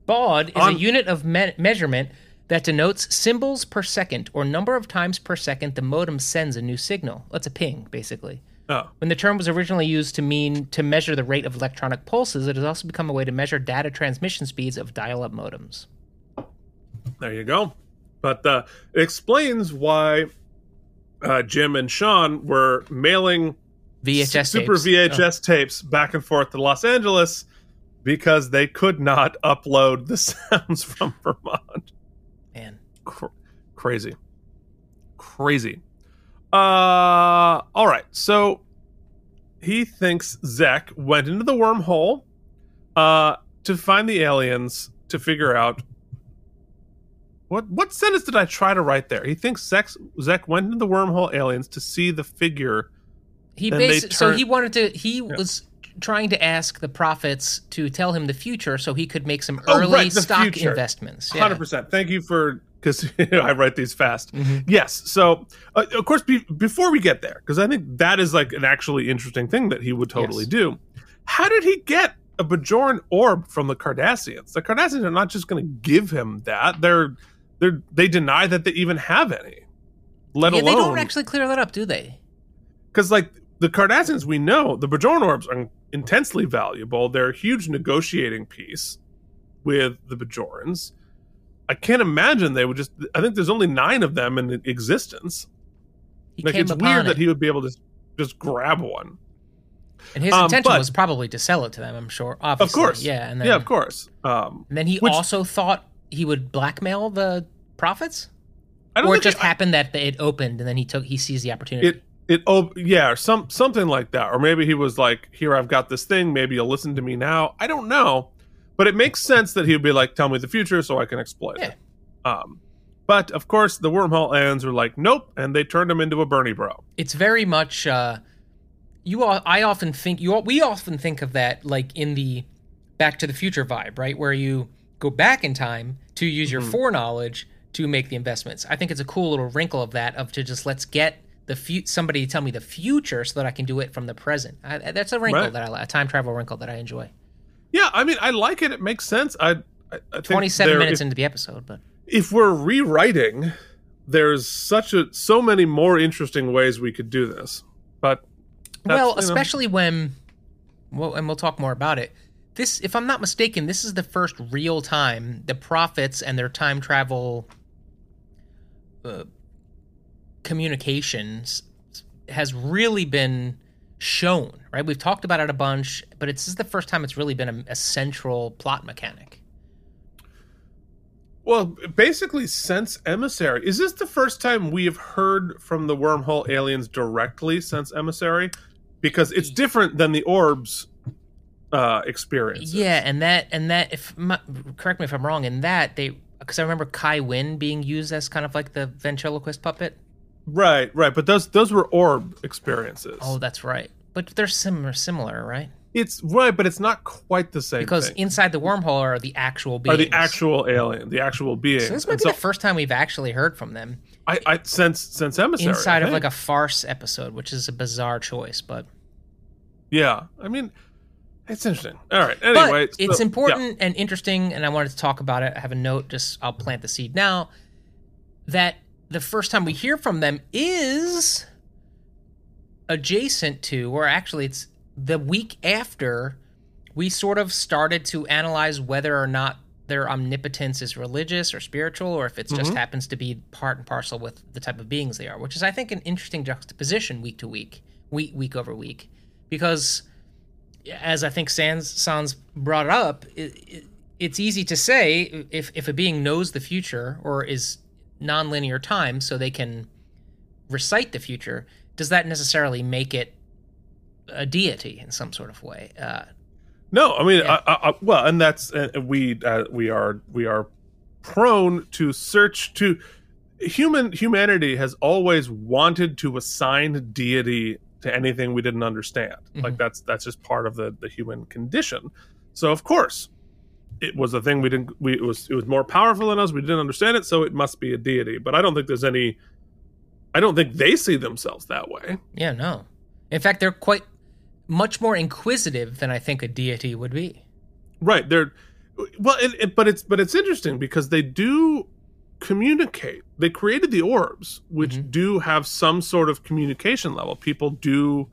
Baud is On- a unit of me- measurement that denotes symbols per second or number of times per second the modem sends a new signal. That's a ping, basically. Oh, When the term was originally used to mean to measure the rate of electronic pulses, it has also become a way to measure data transmission speeds of dial up modems. there you go. But uh, it explains why uh, Jim and Sean were mailing VHS super tapes. VHS tapes back and forth to Los Angeles because they could not upload the sounds from Vermont. Oh, man. Cr- crazy, crazy. Uh, all right. So he thinks Zek went into the wormhole uh, to find the aliens to figure out what what sentence did I try to write there? He thinks Zek Zek went into the wormhole aliens to see the figure. He And they basi- so he wanted to he was trying to ask the prophets to tell him the future so he could make some Oh, early right, stock future. investments. Yeah. Hundred percent. Thank you for because I write these fast. Mhm. Yes. So, uh, of course, be, before we get there, because I think that is like an actually interesting thing that he would totally Yes. do. How did he get a Bajoran orb from the Cardassians? The Cardassians are not just going to give him that. They're they're they deny that they even have any. Let Yeah, they don't actually clear that up, do they? because like the Cardassians, we know the Bajoran orbs are intensely valuable. They're a huge negotiating piece with the Bajorans. I can't imagine they would just. I think there's only nine of them in existence. He like it's weird it, that he would be able to just grab one. and his um, intention but- was probably to sell it to them. I'm sure, obviously. Of course, yeah, and then, yeah, of course. Um, and then he Which- also thought he would blackmail the prophets, I don't or it just it, happened that it opened, and then he took he sees the opportunity. it it oh yeah, some something like that, or maybe he was like, "Here, I've got this thing. Maybe you'll listen to me now." I don't know, but it makes sense that he would be like, "Tell me the future so I can exploit Yeah. it." Um, but of course, the wormhole aliens were like, "Nope," and they turned him into a Bernie bro. it's very much uh you all i often think you all, we often think of that like in the back to the future vibe right where you go back in time to use your Mhm. foreknowledge to make the investments i think it's a cool little wrinkle of that of to just let's get the fu- somebody to tell me the future so that i can do it from the present I, that's a wrinkle Right. that i a time travel wrinkle that i enjoy Yeah, I mean, I like it. It makes sense. I, I, I 27 minutes if- into the episode but if we're rewriting, there's such a so many more interesting ways we could do this. But well you know, especially when well and we'll talk more about it this if i'm not mistaken this is the first real time the prophets and their time travel uh, communications has really been shown right we've talked about it a bunch but it's this is the first time it's really been a, a central plot mechanic well, basically, since Emissary, is this the first time we have heard from the wormhole aliens directly since Emissary? Because it's different than the orbs uh, experience. yeah and that and that if my, correct me if i'm wrong in that they because i remember kai winn being used as kind of like the ventriloquist puppet right, right. But those those were orb experiences. Oh, that's right. But they're similar, similar, right? it's right, but it's not quite the same Because thing. inside the wormhole are the actual beings. Are the actual alien, the actual being. So this might And be so the first time we've actually heard from them I, I since since Emissary inside of like a farce episode, which is a bizarre choice, but Yeah, I mean, it's interesting. All right. Anyway, but it's so- important and interesting, and I wanted to talk about it. I have a note. Just I'll plant the seed now. That the first time we hear from them is adjacent to, or actually, it's the week after we sort of started to analyze whether or not their omnipotence is religious or spiritual, or if it just Mhm. happens to be part and parcel with the type of beings they are, which is, I think, an interesting juxtaposition week to week, week week over week, because as I think Sans Sans brought up, it, it, it's easy to say if if a being knows the future or is nonlinear time, so they can recite the future. Does that necessarily make it a deity in some sort of way? Uh, No, I mean, Yeah. I, I, well, and that's uh, we uh, we are we are prone to search to human humanity has always wanted to assign deity to anything we didn't understand. Like Mhm. that's that's just part of the the human condition. So of course, it was a thing we didn't we it was it was more powerful than us. We didn't understand it, so it must be a deity. But I don't think there's any. I don't think they see themselves that way. yeah, no. In fact, they're quite much more inquisitive than I think a deity would be. right they're well it, it- but it's but it's interesting because they do communicate they created the orbs which Mhm. do have some sort of communication level people do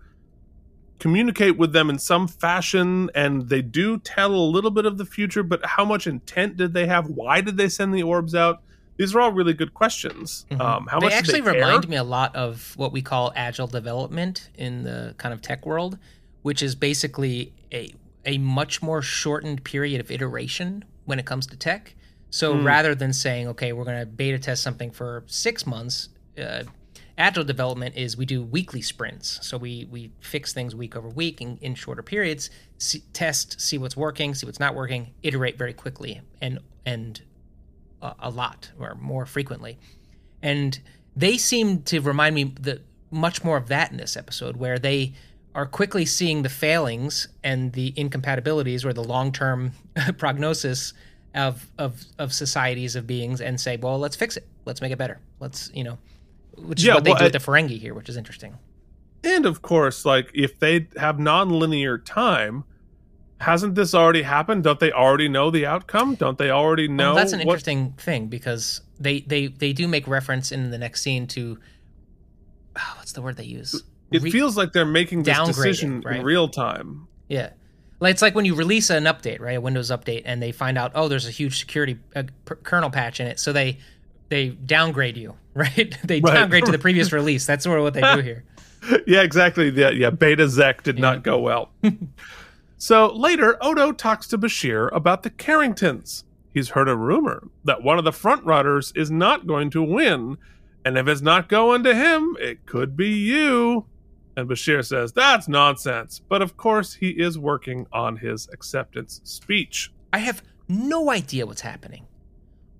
communicate with them in some fashion and they do tell a little bit of the future but how much intent did they have why did they send the orbs out these are all really good questions Mhm. um how they much actually they remind me a lot of what we call agile development in the kind of tech world, which is basically a a much more shortened period of iteration when it comes to tech. So Hmm. rather than saying, okay, we're going to beta test something for six months, uh, agile development is we do weekly sprints. So we we fix things week over week in, in shorter periods, see, test, see what's working, see what's not working, iterate very quickly and and a, a lot or more frequently. And they seem to remind me that much more of that in this episode, where they are quickly seeing the failings and the incompatibilities or the long-term prognosis of of of societies of beings and say, well, let's fix it. Let's make it better. Let's you know, which is Yeah, what they well, do with the Ferengi here, which is interesting. And of course, like if they have non-linear time, hasn't this already happened? Don't they already know the outcome? Don't they already know? Well, that's an what- interesting thing because they they they do make reference in the next scene to oh, what's the word they use? It Re- feels like they're making this decision right? in real time. Yeah. Like it's like when you release an update, right? A Windows update, and they find out, oh, there's a huge security uh, per- kernel patch in it, so they they downgrade you, right? they Right. downgrade to the previous release. That's sort of what they do here. yeah, exactly. Yeah, yeah. Beta Zek did not go well. so later, Odo talks to Bashir about the Carringtons. He's heard a rumor that one of the front runners is not going to win, and if it's not going to him, it could be you. And Bashir says that's nonsense, but of course he is working on his acceptance speech. I have no idea what's happening.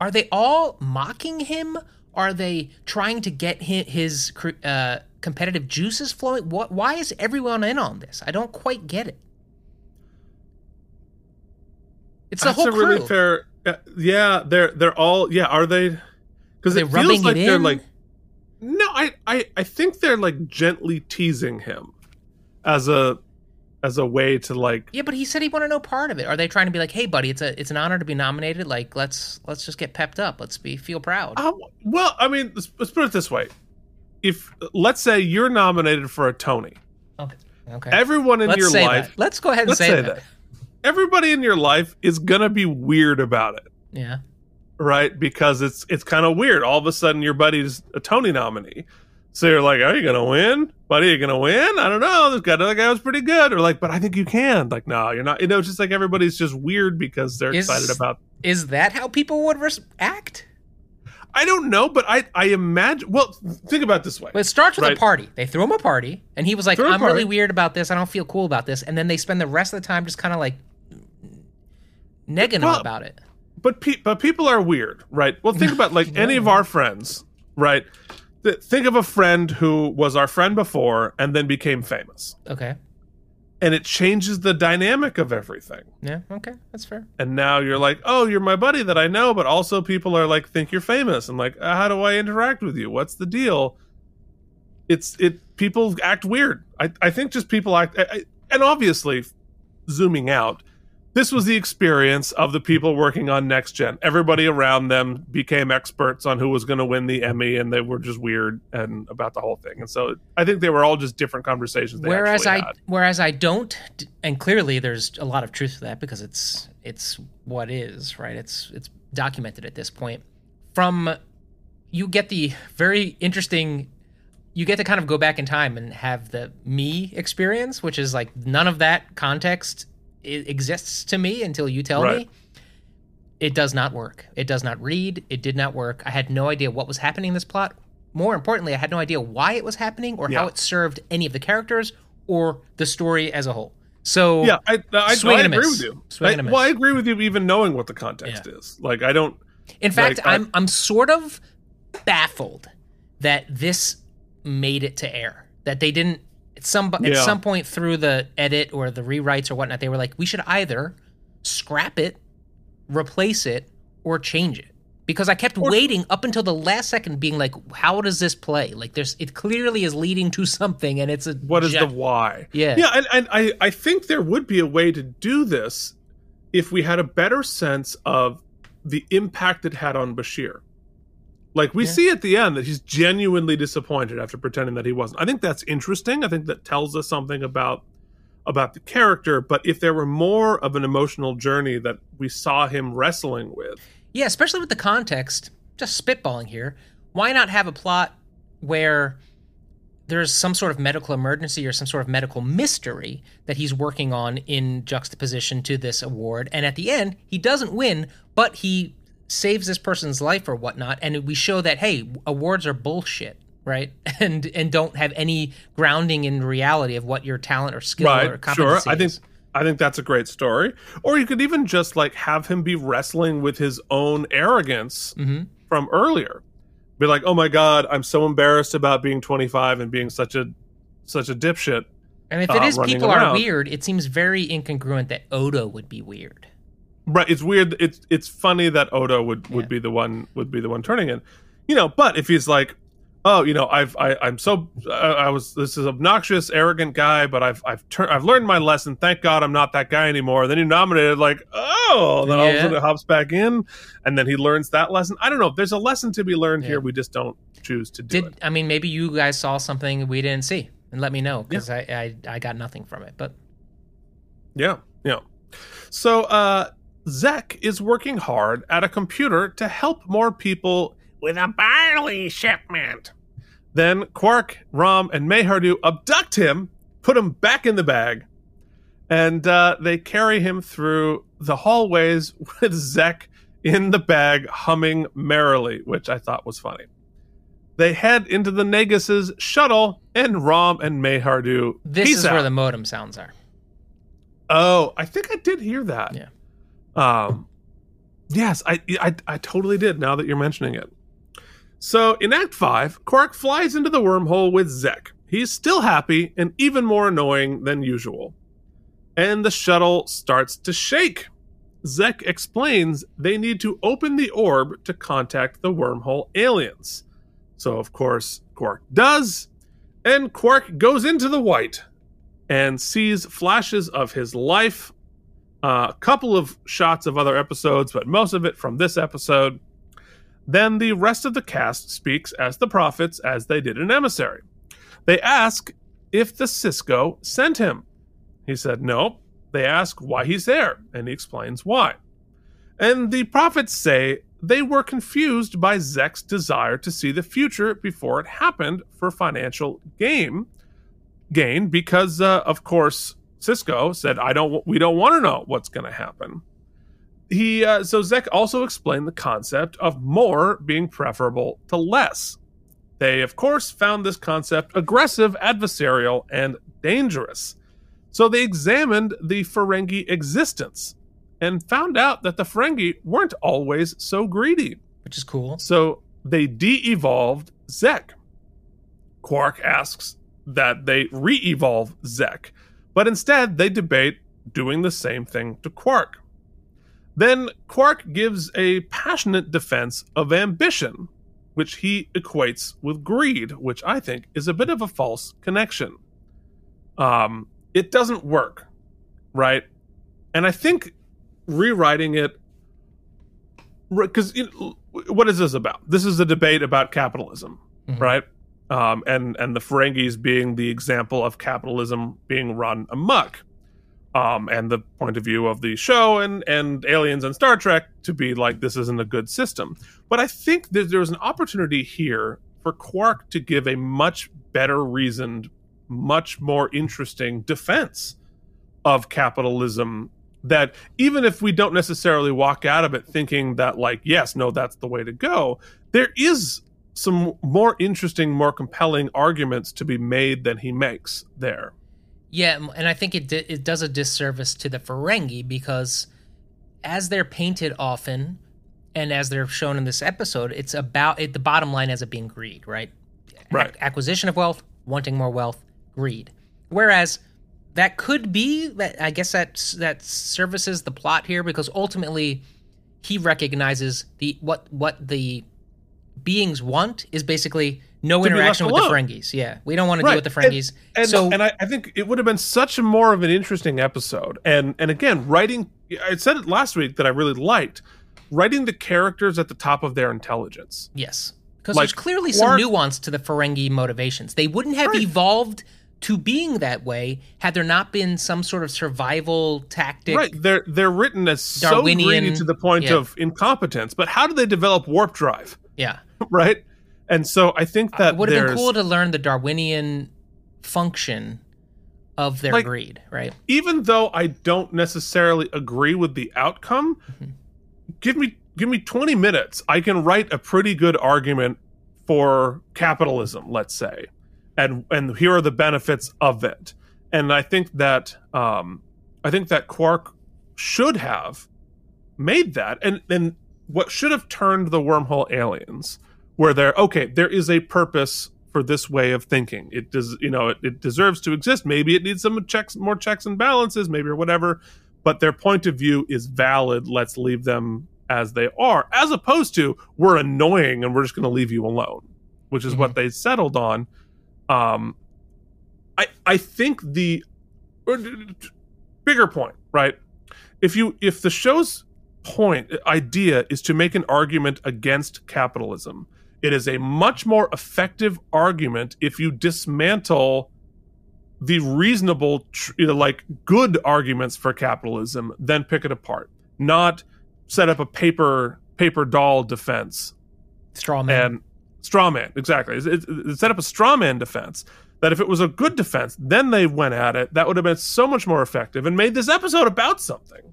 Are they all mocking him? Are they trying to get hi- his uh, competitive juices flowing? What? Why is everyone in on this? I don't quite get it. It's the That's whole a crew. really fair. uh, yeah, they're they're all. Yeah, are they? Because it feels like it they're in? like. No, I, I I think they're like gently teasing him, as a, as a way to like. Yeah, but he said he wanted no part of it. Are they trying to be like, "Hey, buddy, it's a it's an honor to be nominated. Like, let's let's just get pepped up. Let's be feel proud." Um, well, I mean, let's, let's put it this way: if let's say you're nominated for a Tony, okay. Okay. everyone in let's your life, that. Let's go ahead and let's say, say that. that, everybody in your life is gonna be weird about it. Yeah. right? Because it's it's kind of weird. All of a sudden, your buddy's a Tony nominee, so you're like, "Are you gonna win, buddy? Are you gonna win?" I don't know. This guy, the guy was pretty good. Or like, but I think you can. Like, no, you're not. You know, it's just like everybody's just weird because they're Is- excited about. Is that how people would act? I don't know, but I I imagine. Well, think about it this way. Well, it starts with Right. a party. They threw him a party, and he was like, "I'm really weird about this. I don't feel cool about this." And then they spend the rest of the time just kind of like negging him about it. but pe- but people are weird, right? Well, think about like any of our friends, right? Th- Think of a friend who was our friend before and then became famous, Okay. and it changes the dynamic of everything. Yeah. Okay. That's fair. and now you're like, oh, you're my buddy that I know, but also people are like, think you're famous, and like, uh, how do I interact with you? What's the deal? It's it. People act weird. I I think just people act, I, I, and obviously, zooming out, this was the experience of the people working on Next Gen. Everybody around them became experts on who was going to win the Emmy, and they were just weird and about the whole thing. And so I think they were all just different conversations. They whereas I had. whereas I don't, and clearly there's a lot of truth to that because it's it's what is right. It's it's documented at this point. From you get the very interesting you get to kind of go back in time and have the me experience, which is like none of that context i- exists to me until you tell Right. me. It does not work. It does not read. It did not work. I had no idea what was happening in this plot. More importantly, I had no idea why it was happening or how it served any of the characters or the story as a whole. So Yeah, I, I, Swing I and agree with you. I, well, I agree with you even knowing what the context is. Like, I don't. In fact, Like, I'm I'm sort of baffled that this made it to air. That they didn't at some at Yeah. some point through the edit or the rewrites or whatnot, they were like, we should either scrap it, replace it, or change it. Because I kept waiting up until the last second, being like, "How does this play? Like, there's it clearly is leading to something, and it's a What is the why? Yeah. Yeah, and, and I, I think there would be a way to do this if we had a better sense of the impact it had on Bashir. Like we Yeah. see at the end that he's genuinely disappointed after pretending that he wasn't. I think that's interesting. I think that tells us something about about the character, but if there were more of an emotional journey that we saw him wrestling with. Yeah, especially with the context, just spitballing here. Why not have a plot where there's some sort of medical emergency or some sort of medical mystery that he's working on in juxtaposition to this award, and at the end, he doesn't win, but he saves this person's life or whatnot, and we show that hey, awards are bullshit, right? And and don't have any grounding in reality of what your talent or skill or right sure competency i think i think that's a great story or you could even just like have him be wrestling with his own arrogance Mhm. from earlier be like oh my god i'm so embarrassed about being 25 and being such a such a dipshit And if uh, it is running people are weird, it seems very incongruent that Odo would be weird. Right it's weird it's it's funny that odo would would Yeah. be the one would be the one turning it you know but if he's like oh you know i've I, i'm so uh, i was this is obnoxious arrogant guy but i've i've turned i've learned my lesson thank god i'm not that guy anymore then he nominated like oh then all of a sudden it hops back in and then he learns that lesson i don't know there's a lesson to be learned Yeah. here we just don't choose to do Did it I mean maybe you guys saw something we didn't see and let me know because I, I I got nothing from it. But Yeah, yeah. So uh Zek is working hard at a computer to help more people with a barley shipment. Then Quark, Rom, and Maihar'du abduct him, put him back in the bag, and uh, they carry him through the hallways with Zek in the bag humming merrily, which I thought was funny. They head into the Nagus' shuttle, and Rom and Maihar'du. this is out. where the modem sounds are. Oh, I think I did hear that. Yeah. Um, yes, I, I I totally did. Now that you're mentioning it. So in Act Five, Quark flies into the wormhole with Zek. He's still happy and even more annoying than usual. And the shuttle starts to shake. Zek explains they need to open the orb to contact the wormhole aliens. So of course Quark does, and Quark goes into the white and sees flashes of his life. Uh, A couple of shots of other episodes, but most of it from this episode. Then the rest of the cast speaks as the prophets, as they did in Emissary. They ask if the Sisko sent him. He said no. They ask why he's there, and he explains why. And the prophets say they were confused by Zek's desire to see the future before it happened for financial gain gain because uh, of course Sisko said I don't we don't want to know what's going to happen. He uh, so Zek also explained the concept of more being preferable to less. They of course found this concept aggressive, adversarial, and dangerous. So they examined the Ferengi existence and found out that the Ferengi weren't always so greedy. which is cool. So they de evolved Zek. Quark asks that they re evolve Zek, but instead they debate doing the same thing to Quark. Then Quark gives a passionate defense of ambition, which he equates with greed, which I think is a bit of a false connection. Um, it doesn't work, right? And I think rewriting it because what is this about? This is a debate about capitalism, Mhm. right? Um, and and the Ferengis being the example of capitalism being run amok, um, and the point of view of the show and and aliens and Star Trek to be like this isn't a good system. But I think that there's an opportunity here for Quark to give a much better reasoned, much more interesting defense of capitalism that even if we don't necessarily walk out of it thinking that like yes no that's the way to go there is some more interesting more compelling arguments to be made than he makes there Yeah, and I think it di- it does a disservice to the Ferengi because as they're painted often, and as they're shown in this episode, it's about it. The bottom line ends up being greed, right? Right. acquisition of wealth, wanting more wealth, greed. Whereas that could be that. I guess that that services the plot here because ultimately he recognizes the what what the beings want is basically no To interaction with the. Ferengis. Yeah, we don't want to deal with the And- Ferengis. and, so and I, I think it would have been such a more of an interesting episode and and again writing i said it last week that i really liked writing the characters at the top of their intelligence Yes. Because Like, there's clearly some nuance to the Ferengi motivations. They wouldn't have Right. evolved to being that way had there not been some sort of survival tactic. right they're they're written as so Darwinian- greedy to the point yeah. of incompetence but how do they develop warp drive Yeah. right and so i think that it would have been cool to learn the Darwinian function of their Like- greed, right? even though I don't necessarily agree with the outcome, Mm-hmm. give me give me 20 minutes. I can write a pretty good argument for capitalism, let's say. And and here are the benefits of it. And I think that um I think that Quark should have made that and and what should have turned the wormhole aliens where they're okay, there is a purpose for this way of thinking. It does, you know, it, it deserves to exist. Maybe it needs some checks, more checks and balances, maybe or whatever. But their point of view is valid. Let's leave them as they are, as opposed to we're annoying and we're just going to leave you alone, which is what they settled on. Um, I I think the bigger point, right? If you if the show's point idea is to make an argument against capitalism, it is a much more effective argument if you dismantle the reasonable, you know, like good arguments for capitalism, then pick it apart. Not set up a paper paper doll defense Straw man. and straw man exactly. It, it- it set up a straw man defense. That if it was a good defense, then they went at it. That would have been so much more effective and made this episode about something,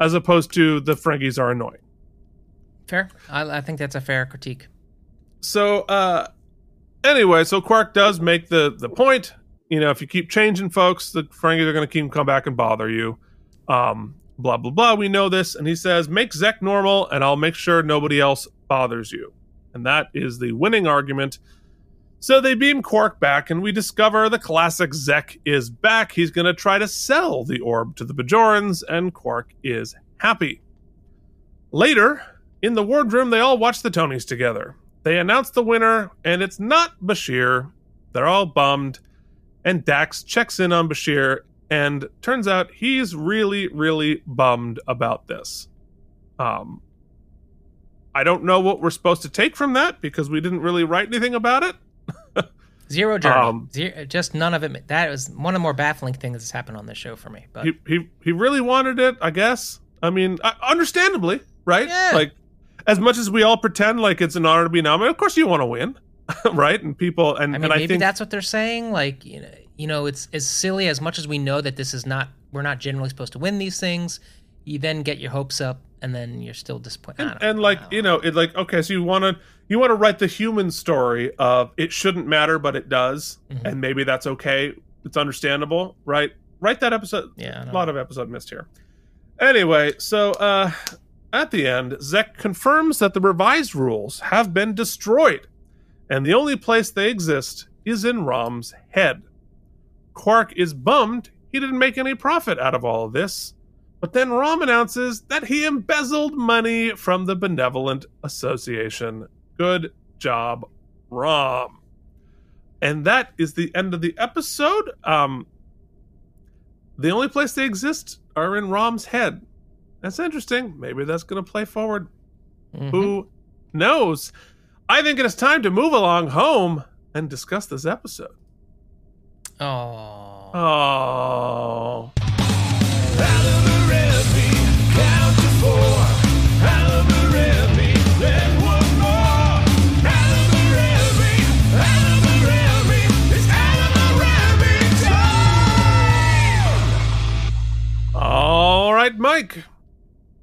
as opposed to the Ferengis are annoying. fair. I, I think that's a fair critique. so uh anyway so quark does make the the point you know if you keep changing folks the ferengis are going to keep come back and bother you um blah blah blah we know this and he says make zek normal and i'll make sure nobody else bothers you and that is the winning argument so they beam quark back and we discover the classic zek is back he's going to try to sell the orb to the bajorans and quark is happy later in the wardroom they all watch the tonys together they announce the winner, and it's not Bashir. They're all bummed. And Dax checks in on Bashir, and turns out he's really, really bummed about this. Um, I don't know what we're supposed to take from that because we didn't really write anything about it. Zero journey. Um, Zero, just none of it. That was one of the more baffling things that's happened on this show for me. But He, he he really wanted it, I guess. I mean, understandably, right? Yeah. Like, as much as we all pretend like it's an honor to be nominated, of course you want to win, right? And people, and I mean, and I maybe think that's what they're saying. Like, you know, you know, it's as silly as much as we know that this is not. We're not generally supposed to win these things. You then get your hopes up, and then you're still disappointed. And, and like you know it like okay so you want to you want to write the human story of it shouldn't matter but it does Mhm. and maybe that's okay. It's understandable right? Write that episode. Yeah, a lot of episode missed here. Anyway so uh at the end zek confirms that the revised rules have been destroyed and the only place they exist is in rom's head. Quark is bummed he didn't make any profit out of all of this but then Rom announces that he embezzled money from the Benevolent Association. Good job, Rom. And that is the end of the episode. Um, the only place they exist are in Rom's head. That's interesting. Maybe that's going to play forward. Mhm. Who knows? I think it is time to move along home and discuss this episode. Oh. Oh. Mike,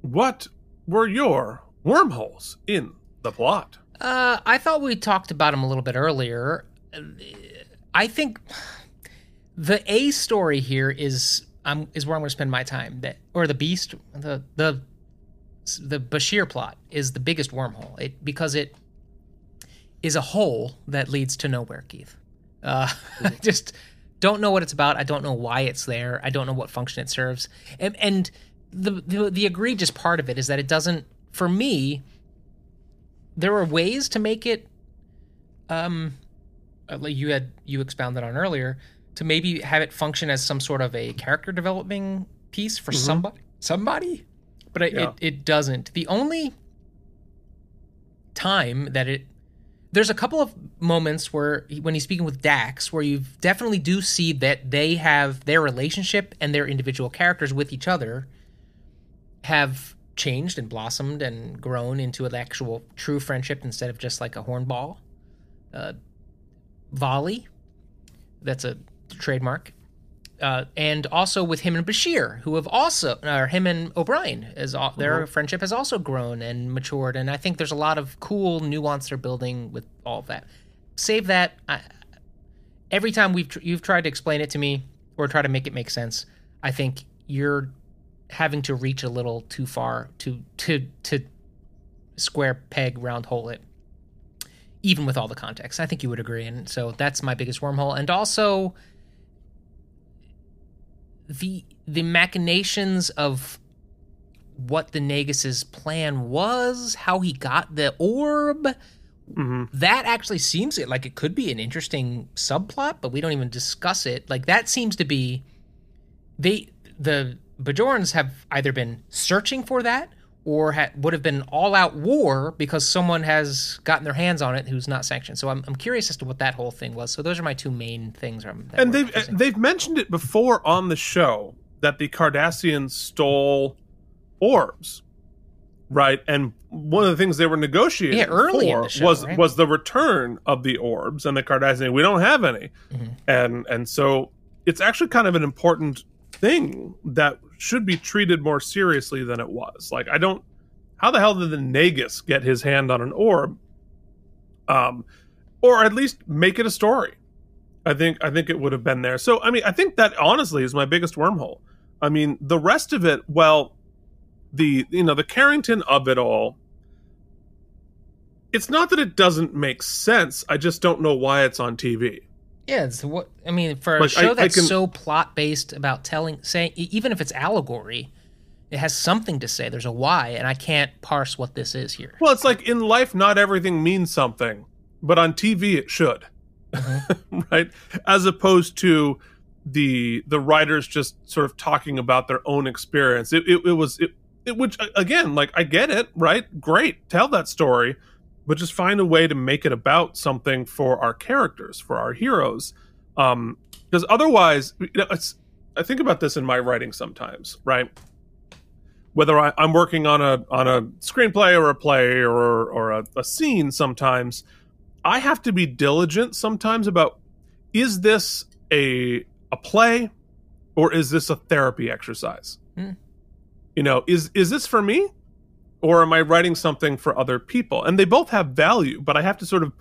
what were your wormholes in the plot? Uh, I thought we talked about them a little bit earlier. I think the A story here is um, is where I'm going to spend my time. That or the Beast, the the the Bashir plot is the biggest wormhole. It because it is a hole that leads to nowhere. Keith, uh, just don't know what it's about. I don't know why it's there. I don't know what function it serves. And, and the, the the egregious part of it is that it doesn't. For me, there are ways to make it. Um, uh, like you had you expounded on earlier to maybe have it function as some sort of a character developing piece for somebody somebody but it, Yeah. it, it doesn't the only time that it there's a couple of moments where he- when he's speaking with Dax where you definitely do see that they have their relationship and their individual characters with each other have changed and blossomed and grown into an actual true friendship instead of just like a hornball uh, volley that's a trademark uh, and also with him and Bashir, who have also, or him and O'Brien, is all, their friendship has also grown and matured, and I think there's a lot of cool nuance they're building with all of that. Save that. I, every time we've tr- you've tried to explain it to me or try to make it make sense, I think you're having to reach a little too far to to to square peg round hole it. Even with all the context, I think you would agree, and so that's my biggest wormhole. And also, the the machinations of what the Nagus's plan was, how he got the orb, Mm-hmm. that actually seems like it could be an interesting subplot, but we don't even discuss it. Like that seems to be they the Bajorans have either been searching for that or ha- would have been all out war because someone has gotten their hands on it who's not sanctioned. So I'm, I'm curious as to what that whole thing was. So those are my two main things. And they've they've mentioned it before on the show that the Cardassians stole orbs, right? And one of the things they were negotiating Yeah, early for show, was right? was the return of the orbs, and the Cardassians we don't have any, Mhm. and and so it's actually kind of an important thing that should be treated more seriously than it was. Like I don't, how the hell did the Nagus get his hand on an orb? Um, or at least make it a story. I think I think it would have been there. So I mean, I think that honestly is my biggest wormhole. I mean, the rest of it, well, the you know the Carrington of it all. It's not that it doesn't make sense. I just don't know why it's on TV. Yeah, it's what I mean for a Like, I- show I that's can- so plot based about telling, saying even if it's allegory, it has something to say. There's a why, and I can't parse what this is here. Well, it's like in life, not everything means something, but on TV it should, mm-hmm. right? As opposed to the the writers just sort of talking about their own experience. It it, it was it, it which again, like I get it, right? Great, tell that story, but just find a way to make it about something for our characters, for our heroes, um, because otherwise, you know, it's. I think about this in my writing sometimes, right? whether I, I'm working on a on a screenplay or a play or or a, a scene, sometimes I have to be diligent sometimes about is this a a play or is this a therapy exercise? Hmm. You know, is is this for me or am I writing something for other people? And they both have value, but I have to sort of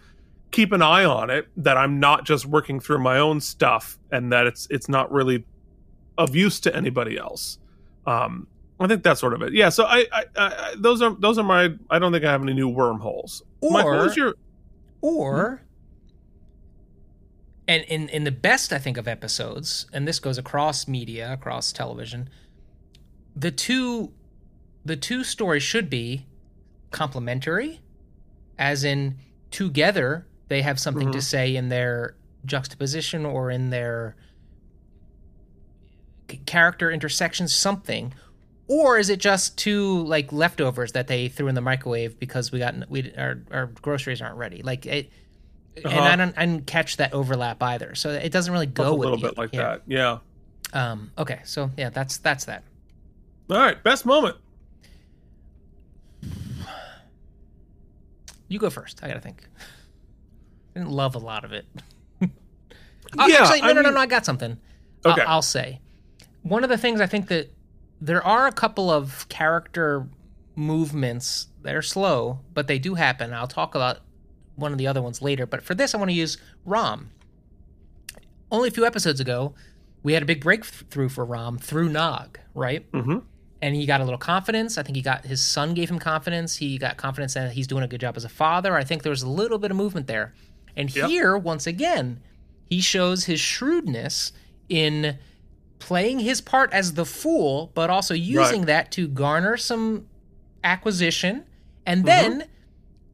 keep an eye on it that I'm not just working through my own stuff and that it's it's not really of use to anybody else. Um, I think that's sort of it. Yeah. So I, I, I those are those are my. I don't think I have any new wormholes. Or- was your? Or, and in in the best I think of episodes, and this goes across media, across television, the two the two stories should be complementary, as in together they have something to Mhm. say in their juxtaposition or in their character intersections, something. Or is it just two like leftovers that they threw in the microwave because we got we our, our groceries aren't ready? Like it, and Uh-huh. I don't I didn't catch that overlap either. So it doesn't really go a little bit like yeah. that. Yeah. Um. Okay. So yeah, that's that's that. All right. Best moment. You go first. I gotta think. I didn't love a lot of it. Oh, Yeah, actually, no, I no, no, mean- no. I got something. I'll- Okay. I'll, say one of the things I think that there are a couple of character movements that are slow, but they do happen. I'll talk about one of the other ones later. But for this, I want to use Rom. Only a few episodes ago, we had a big breakthrough for Rom through Nog, right? Mm-hmm. And he got a little confidence. I think he got his son gave him confidence. He got confidence that he's doing a good job as a father. I think there was a little bit of movement there. And Yep. here, once again, he shows his shrewdness in playing his part as the fool, but also using that to garner some acquisition, and mm-hmm. then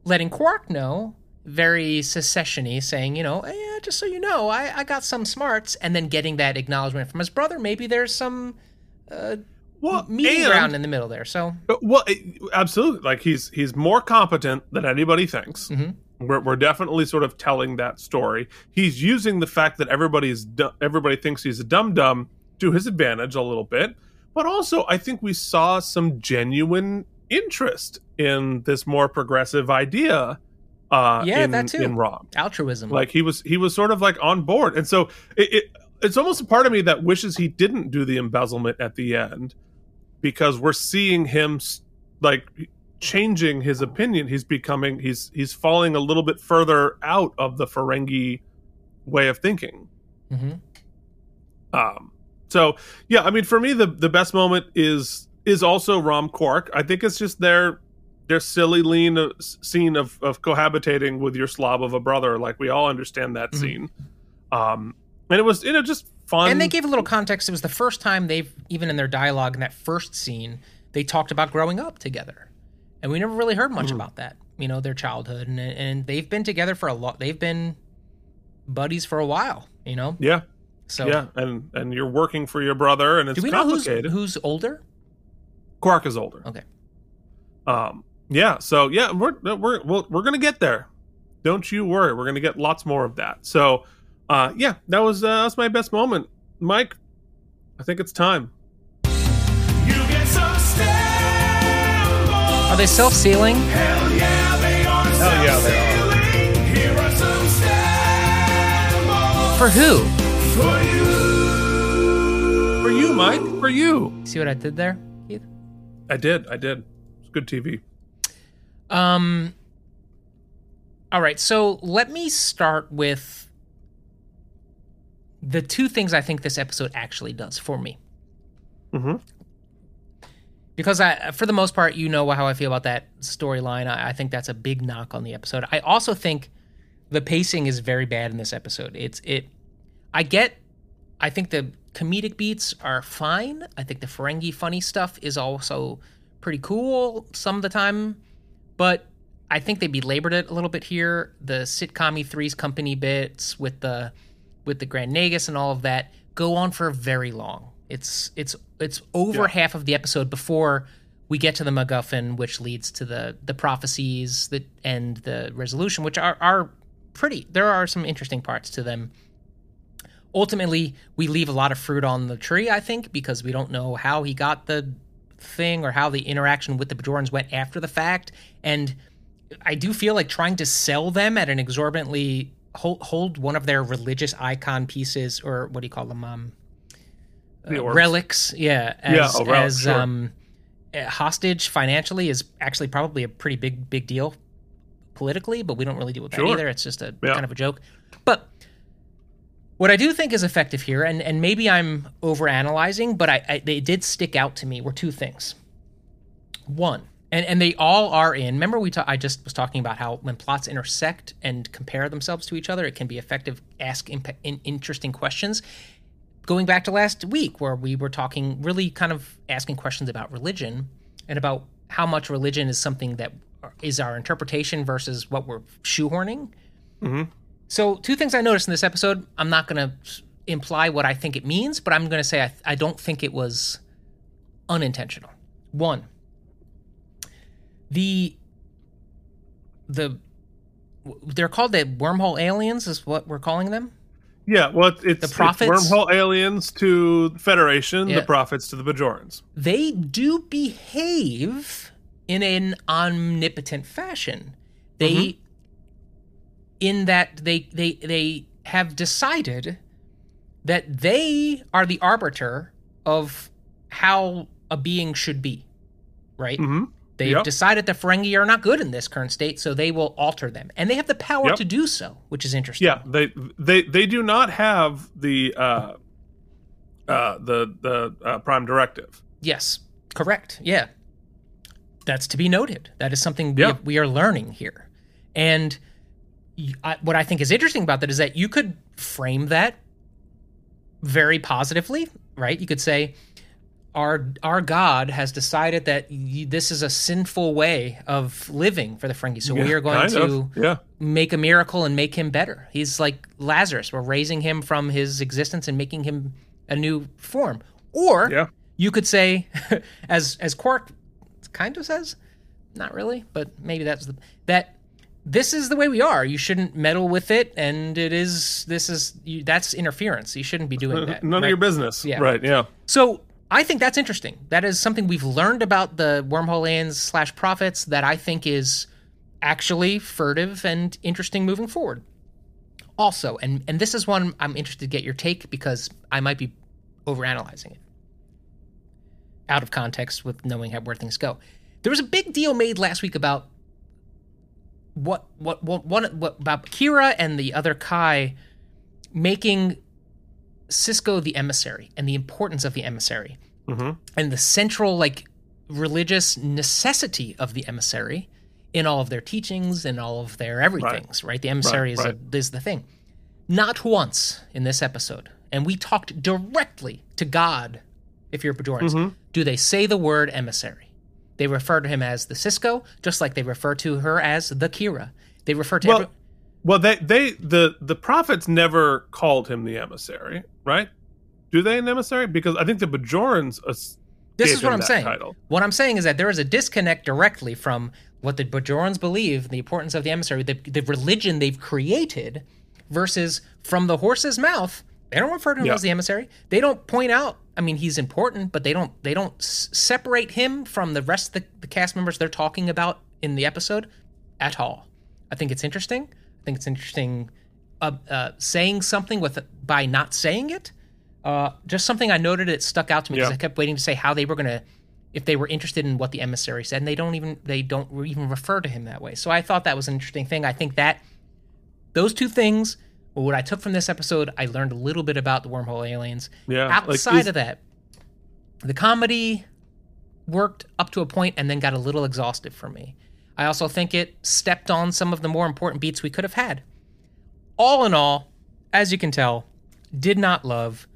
letting Quark know, very secessiony, saying, you know, "Hey, yeah, just so you know, I, I got some smarts, and then getting that acknowledgement from his brother. Maybe there's some uh, Well, meeting and- ground in the middle there. So Uh, Well, it- absolutely. Like he's he's more competent than anybody thinks. Mhm. We're, we're definitely sort of telling that story. He's using the fact that everybody's everybody thinks he's a dum dum to his advantage a little bit, but also I think we saw some genuine interest in this more progressive idea. Uh, Yeah, in, that too. in Rom. altruism. Like he was he was sort of like on board, and so it, it it's almost a part of me that wishes he didn't do the embezzlement at the end because we're seeing him like changing his opinion. He's becoming he's he's falling a little bit further out of the Ferengi way of thinking. hmm Um, so yeah, I mean, for me, the the best moment is is also Rom Quark. I think it's just their their silly lean uh, scene of of cohabitating with your slob of a brother. Like we all understand that Mhm. scene. Um, and it was you know just fun. And they gave a little context. It was the first time they've, even in their dialogue in that first scene, they talked about growing up together. And we never really heard much Mhm. about that, you know, their childhood. And, and they've been together for a lot. They've been buddies for a while, you know? yeah, So, yeah, and and you're working for your brother, and it's do we know who's, complicated. who's older? Quark is older. Okay. Um, yeah, so yeah, we're we're we're, we're gonna get there. Don't you worry. We're gonna get lots more of that. So, uh, yeah, that was uh, that was my best moment, Mike. I think it's time. You get some Are they self sealing? Hell yeah, they are. Hell yeah, they are. Here are some stamps For who? for you. For you, Mike. For you. See what I did there, Keith? I did. I did. It's good TV. Um. All right, so let me start with the two things I think this episode actually does for me. Mm-hmm. Because I, for the most part, you know how I feel about that storyline. I, I think that's a big knock on the episode. I also think the pacing is very bad in this episode. It's it. I get. I think the comedic beats are fine. I think the Ferengi funny stuff is also pretty cool some of the time, but I think they belabored it a little bit here. The sitcom Three's Company bits with the with the Grand Nagus and all of that go on for very long. It's it's it's over Yeah. half of the episode before we get to the MacGuffin, which leads to the the prophecies that and the resolution, which are are pretty. There are some interesting parts to them. Ultimately, we leave a lot of fruit on the tree, I think, because we don't know how he got the thing or how the interaction with the Bajorans went after the fact. And I do feel like trying to sell them at an exorbitantly hold, hold one of their religious icon pieces or what do you call them? Um, The uh, relics, yeah, as, Yeah, oh, relic, as sure. um, hostage financially is actually probably a pretty big big deal politically, but we don't really deal with that Sure. either. It's just a Yeah. kind of a joke. But what I do think is effective here, and, and maybe I'm overanalyzing, but I, I they did stick out to me were two things. One, and, and they all are in. Remember, we ta- I just was talking about how when plots intersect and compare themselves to each other, it can be effective. Ask imp- in, interesting questions. Going back to last week, where we were talking, really kind of asking questions about religion and about how much religion is something that is our interpretation versus what we're shoehorning. Mm-hmm. So, two things I noticed in this episode. I'm not going to imply what I think it means, but I'm going to say I, I don't think it was unintentional. One, the the they're called the wormhole aliens, is what we're calling them. Yeah, well, it's, it's, it's prophets? wormhole aliens to the Federation, Yeah. the prophets to the Bajorans. They do behave in an omnipotent fashion. They, in that they they they have decided that they are the arbiter of how a being should be, right? hmm They've Yep. decided the Ferengi are not good in this current state, so they will alter them, and they have the power Yep. to do so, which is interesting. Yeah, they they they do not have the uh, uh, the the uh, prime directive. Yes, correct. Yeah, that's to be noted. That is something we, Yeah. we are learning here, and I what I think is interesting about that is that you could frame that very positively, right? You could say, "Our our God has decided that y- this is a sinful way of living for the Ferengi, so we are going to." Yeah, make a miracle and make him better. He's like Lazarus. We're raising him from his existence and making him a new form. Or Yeah. you could say, as as Quark kind of says, not really, but maybe that's the that this is the way we are. You shouldn't meddle with it, and it is this is you, that's interference. You shouldn't be doing uh, that. none right? of your business. Yeah. Right. Yeah. So I think that's interesting. That is something we've learned about the wormhole aliens slash prophets that I think is actually furtive and interesting moving forward. Also, and and this is one I'm interested to get your take because I might be overanalyzing it out of context with knowing how where things go. There was a big deal made last week about what what what one what, about Kira and the other Kai making Sisko the emissary and the importance of the emissary hmm and the central like religious necessity of the emissary in all of their teachings and all of their everythings right, the emissary Right, is, right. A, is the thing. Not once in this episode and we talked directly to god if you're bajorans Mm-hmm. do they say the word emissary? They refer to him as the Sisko just like they refer to her as the kira. They refer to Well, every- well, they they the the prophets never called him the emissary, right? Do they an emissary? Because I think the Bajorans. This is what I'm saying. title. What I'm saying is that there is a disconnect directly from what the Bajorans believe, the importance of the emissary, the, the religion they've created, versus from the horse's mouth. They don't refer to him Yeah. as the emissary. They don't point out. I mean, he's important, but they don't. They don't s- separate him from the rest of the, the cast members they're talking about in the episode at all. I think it's interesting. I think it's interesting uh, uh, saying something with by not saying it. Uh, just something I noted it stuck out to me because Yeah. I kept waiting to say how they were gonna, if they were interested in what the emissary said, and they don't even they don't even refer to him that way. So I thought that was an interesting thing. I think that those two things were what I took from this episode. I learned a little bit about the wormhole aliens. Yeah, like, Outside is- of that, the comedy worked up to a point and then got a little exhaustive for me. I also think it stepped on some of the more important beats we could have had. All in all, as you can tell, did not love.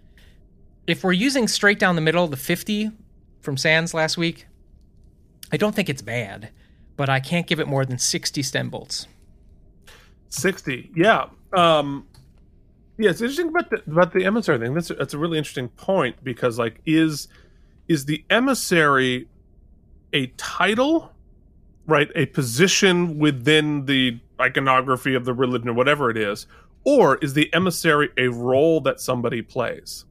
If we're using straight down the middle, the 50 from Sands last week, I don't think it's bad, but I can't give it more than 60 stem bolts. 60 yeah um yeah it's interesting about the about the emissary thing that's a, that's a really interesting point because like is is the emissary a title right a position within the iconography of the religion or whatever it is or is the emissary a role that somebody plays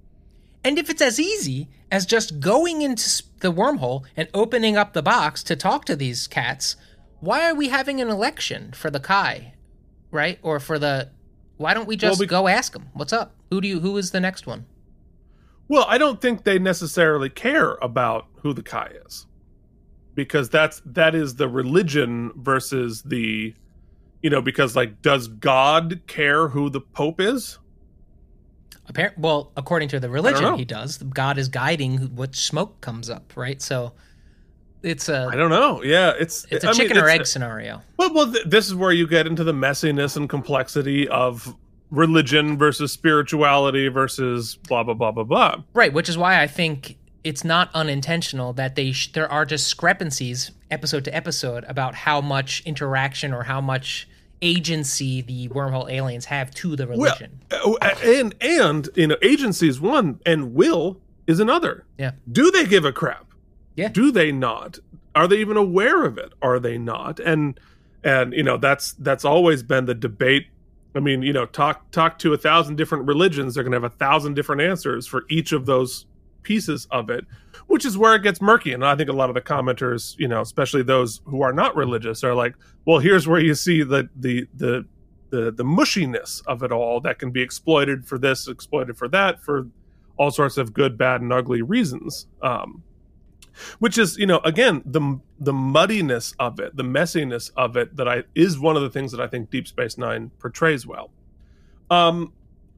And if it's as easy as just going into the wormhole and opening up the box to talk to these cats, why are we having an election for the Kai, right? Or for the why don't we just we- go ask them what's up? Who do you who is the next one? Well, I don't think they necessarily care about who the Kai is. Because that's that is the religion versus the you know, because like does God care who the Pope is? Apparent well, according to the religion, he does. God is guiding what smoke comes up, right? So it's a i don't know. Yeah, it's it's a I mean, chicken or it's- egg scenario. Well, well, th- this is where you get into the messiness and complexity of religion versus spirituality versus blah blah blah blah blah. Right, which is why I think it's not unintentional that they sh- there are discrepancies episode to episode about how much interaction or how much agency the wormhole aliens have to the religion. Oh, and and you know, agency is one, and will is another. yeah. Do they give a crap? Yeah. Do they not? Are they even aware of it? Are they not? And and you know that's that's always been the debate. I mean, you know, talk talk to a thousand different religions, they're going to have a thousand different answers for each of those pieces of it, which is where it gets murky. And I think a lot of the commenters, you know, especially those who are not religious, are like, well, here's where you see the the the the the mushiness of it all that can be exploited for this, exploited for that, for all sorts of good, bad, and ugly reasons. Um, which is you know again the the muddiness of it the messiness of it that i is one of the things that i think deep space nine portrays well um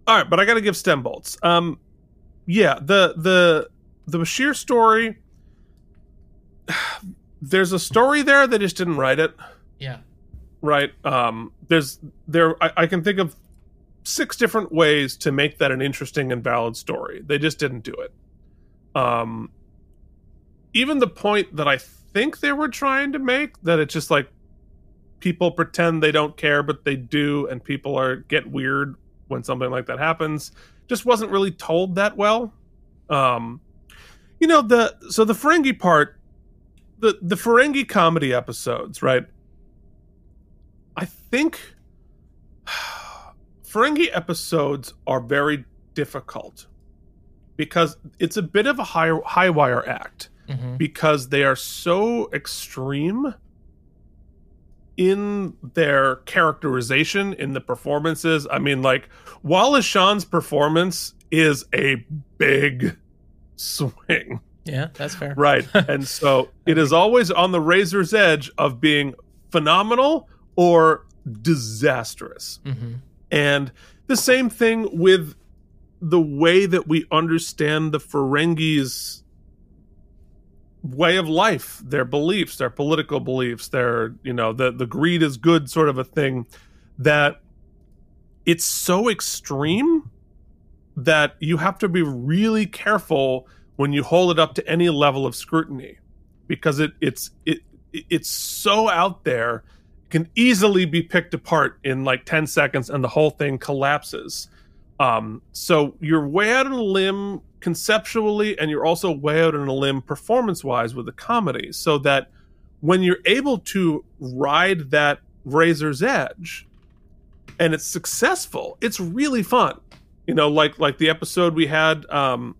all right but i gotta give stem bolts um yeah the the the bashir story there's a story there they just didn't write it. Yeah. right um there's there I, I can think of six different ways to make that an interesting and valid story. They just didn't do it. Um even the point that i think they were trying to make that it's just like people pretend they don't care but they do and people are get weird when something like that happens just wasn't really told that well. Um you know the so the ferengi part the the ferengi comedy episodes right? I think Ferengi episodes are very difficult because it's a bit of a high high wire act hmm because they are so extreme in their characterization in the performances. I mean, like Wallace Shawn's performance is a big swing. Yeah, that's fair. Right. and so it is always on the razor's edge of being phenomenal or disastrous. hmm And the same thing with the way that we understand the Ferengis way of life, their beliefs, their political beliefs, their, you know, the the greed is good sort of a thing that it's so extreme that you have to be really careful when you hold it up to any level of scrutiny because it it's it it's so out there can easily be picked apart in like 10 seconds and the whole thing collapses. Um so you're way out on a limb conceptually and you're also way out on a limb performance wise with the comedy so that when you're able to ride that razor's edge and it's successful it's really fun. You know like like the episode we had um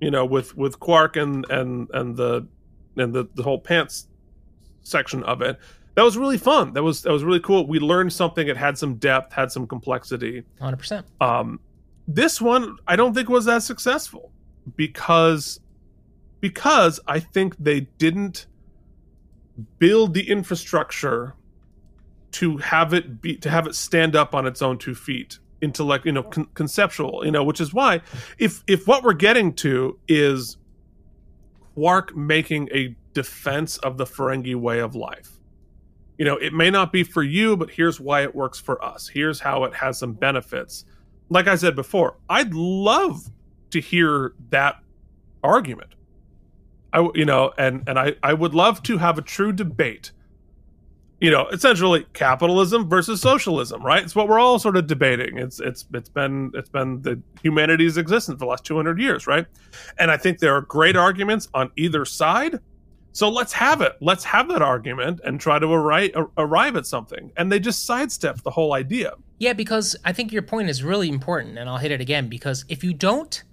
you know with with quark and and and the and the, the whole pants section of it that was really fun. That was that was really cool. We learned something. It had some depth had some complexity. 100%. um this one i don't think was as successful because because i think they didn't build the infrastructure to have it be to have it stand up on its own two feet intellect you know con- conceptual you know which is why if if what we're getting to is quark making a defense of the ferengi way of life. You know it may not be for you but here's why it works for us. Here's how it has some benefits. Like i said before i'd love to hear that argument. I you know and and i i would love to have a true debate you know essentially capitalism versus socialism right? It's what we're all sort of debating. It's it's it's been it's been the humanity's existence for the last 200 years right? And i think there are great arguments on either side. So let's have it. Let's have that argument and try to arri- arrive at something. And they just sidestep the whole idea. Yeah, because I think your point is really important, and I'll hit it again because if you don't,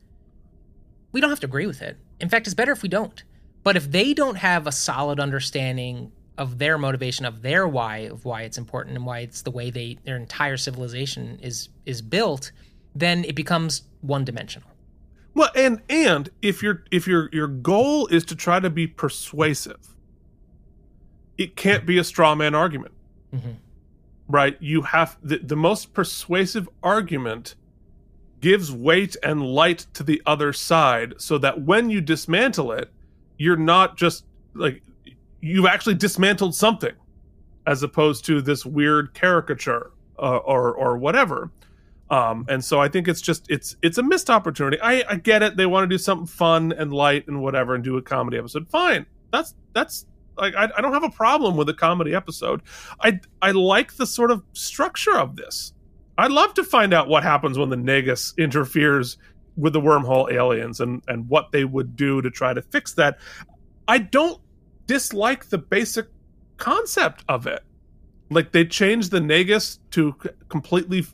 we don't have to agree with it. In fact, it's better if we don't. But if they don't have a solid understanding of their motivation, of their why, of why it's important and why it's the way they their entire civilization is is built, then it becomes one dimensional. Well, and and if your if your your goal is to try to be persuasive, it can't be a straw man argument, Mhm. right? You have the, the most persuasive argument gives weight and light to the other side, so that when you dismantle it, you're not just like you've actually dismantled something, as opposed to this weird caricature uh, or or whatever. Um, and so I think it's just it's it's a missed opportunity. I, I get it; they want to do something fun and light and whatever, and do a comedy episode. Fine, that's that's like I, I don't have a problem with a comedy episode. I I like the sort of structure of this. I'd love to find out what happens when the Nagus interferes with the wormhole aliens and and what they would do to try to fix that. I don't dislike the basic concept of it. Like they changed the Nagus to completely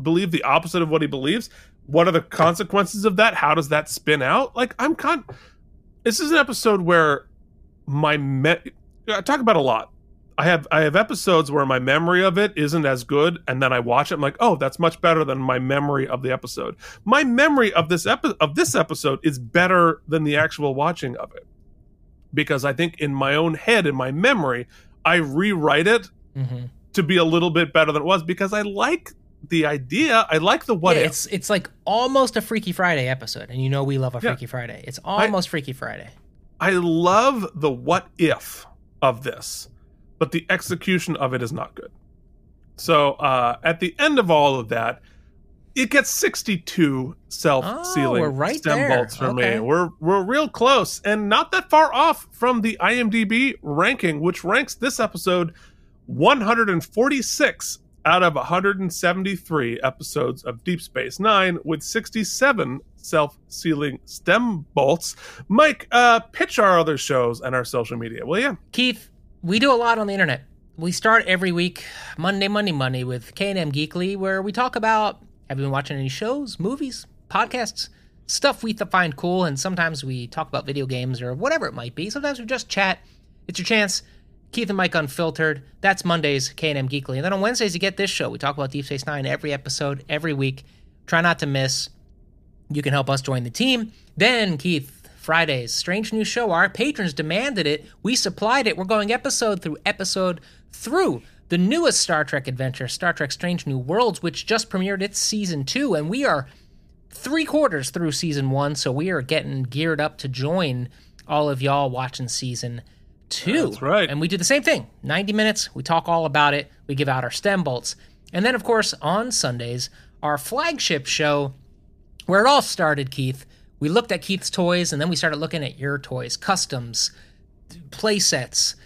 believe the opposite of what he believes. What are the consequences of that? How does that spin out? Like I'm con. This is an episode where my me- I talk about a lot. I have I have episodes where my memory of it isn't as good, and then I watch it. I'm like, oh, that's much better than my memory of the episode. My memory of this epi- of this episode is better than the actual watching of it because I think in my own head, in my memory, I rewrite it Mhm. to be a little bit better than it was because I like the idea. I like the what Yeah, if. it's it's like almost a Freaky Friday episode, and you know we love a Yeah. Freaky Friday. It's almost Freaky Friday. I love the what if of this, but the execution of it is not good. So uh, at the end of all of that, it gets 62 self-sealing Oh, right stem there. bolts for Okay. me. We're we're real close and not that far off from the IMDb ranking, which ranks this episode 146 out of 173 episodes of Deep Space Nine, with 67 self-sealing stem bolts. Mike, uh, pitch our other shows and our social media, will you? Keith, we do a lot on the internet. We start every week, Monday, Monday, Monday, with K&M Geekly, where we talk about have you been watching any shows, movies, podcasts, stuff we find cool, and sometimes we talk about video games or whatever it might be. Sometimes we just chat. It's your chance. Keith and Mike Unfiltered. That's Mondays, K&M Geekly. And then on Wednesdays, you get this show. We talk about Deep Space Nine every episode, every week. Try not to miss. You can help us join the team. Then, Keith, Fridays, strange new show. Our patrons demanded it. We supplied it. We're going episode through episode through the newest Star Trek adventure, Star Trek Strange New Worlds, which just premiered its season two. And we are three quarters through season one. So we are getting geared up to join all of y'all watching season two. That's right. And we do the same thing 90 minutes. We talk all about it. We give out our stem bolts. And then, of course, on Sundays, our flagship show, where it all started, Keith. We looked at Keith's toys and then we started looking at your toys, customs, play sets,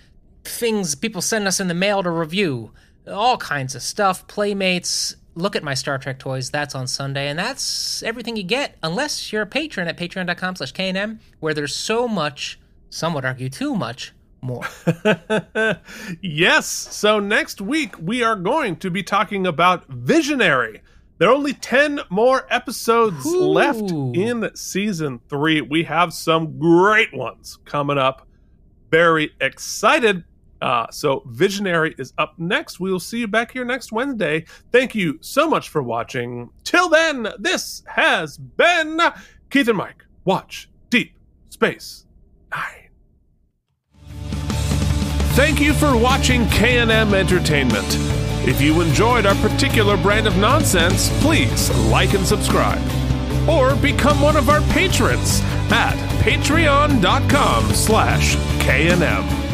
things people send us in the mail to review, all kinds of stuff, playmates. Look at my Star Trek toys. That's on Sunday, and that's everything you get, unless you're a patron at patreon.com slash KNM, where there's so much, some would argue too much, more. yes. So next week we are going to be talking about Visionary. There are only 10 more episodes Ooh. left in season 3. We have some great ones coming up. Very excited. Uh, so Visionary is up next. We will see you back here next Wednesday. Thank you so much for watching. Till then, this has been Keith and Mike. Watch Deep Space Nine. Thank you for watching K&M Entertainment. If you enjoyed our particular brand of nonsense, please like and subscribe. Or become one of our patrons at patreon.com slash KNM.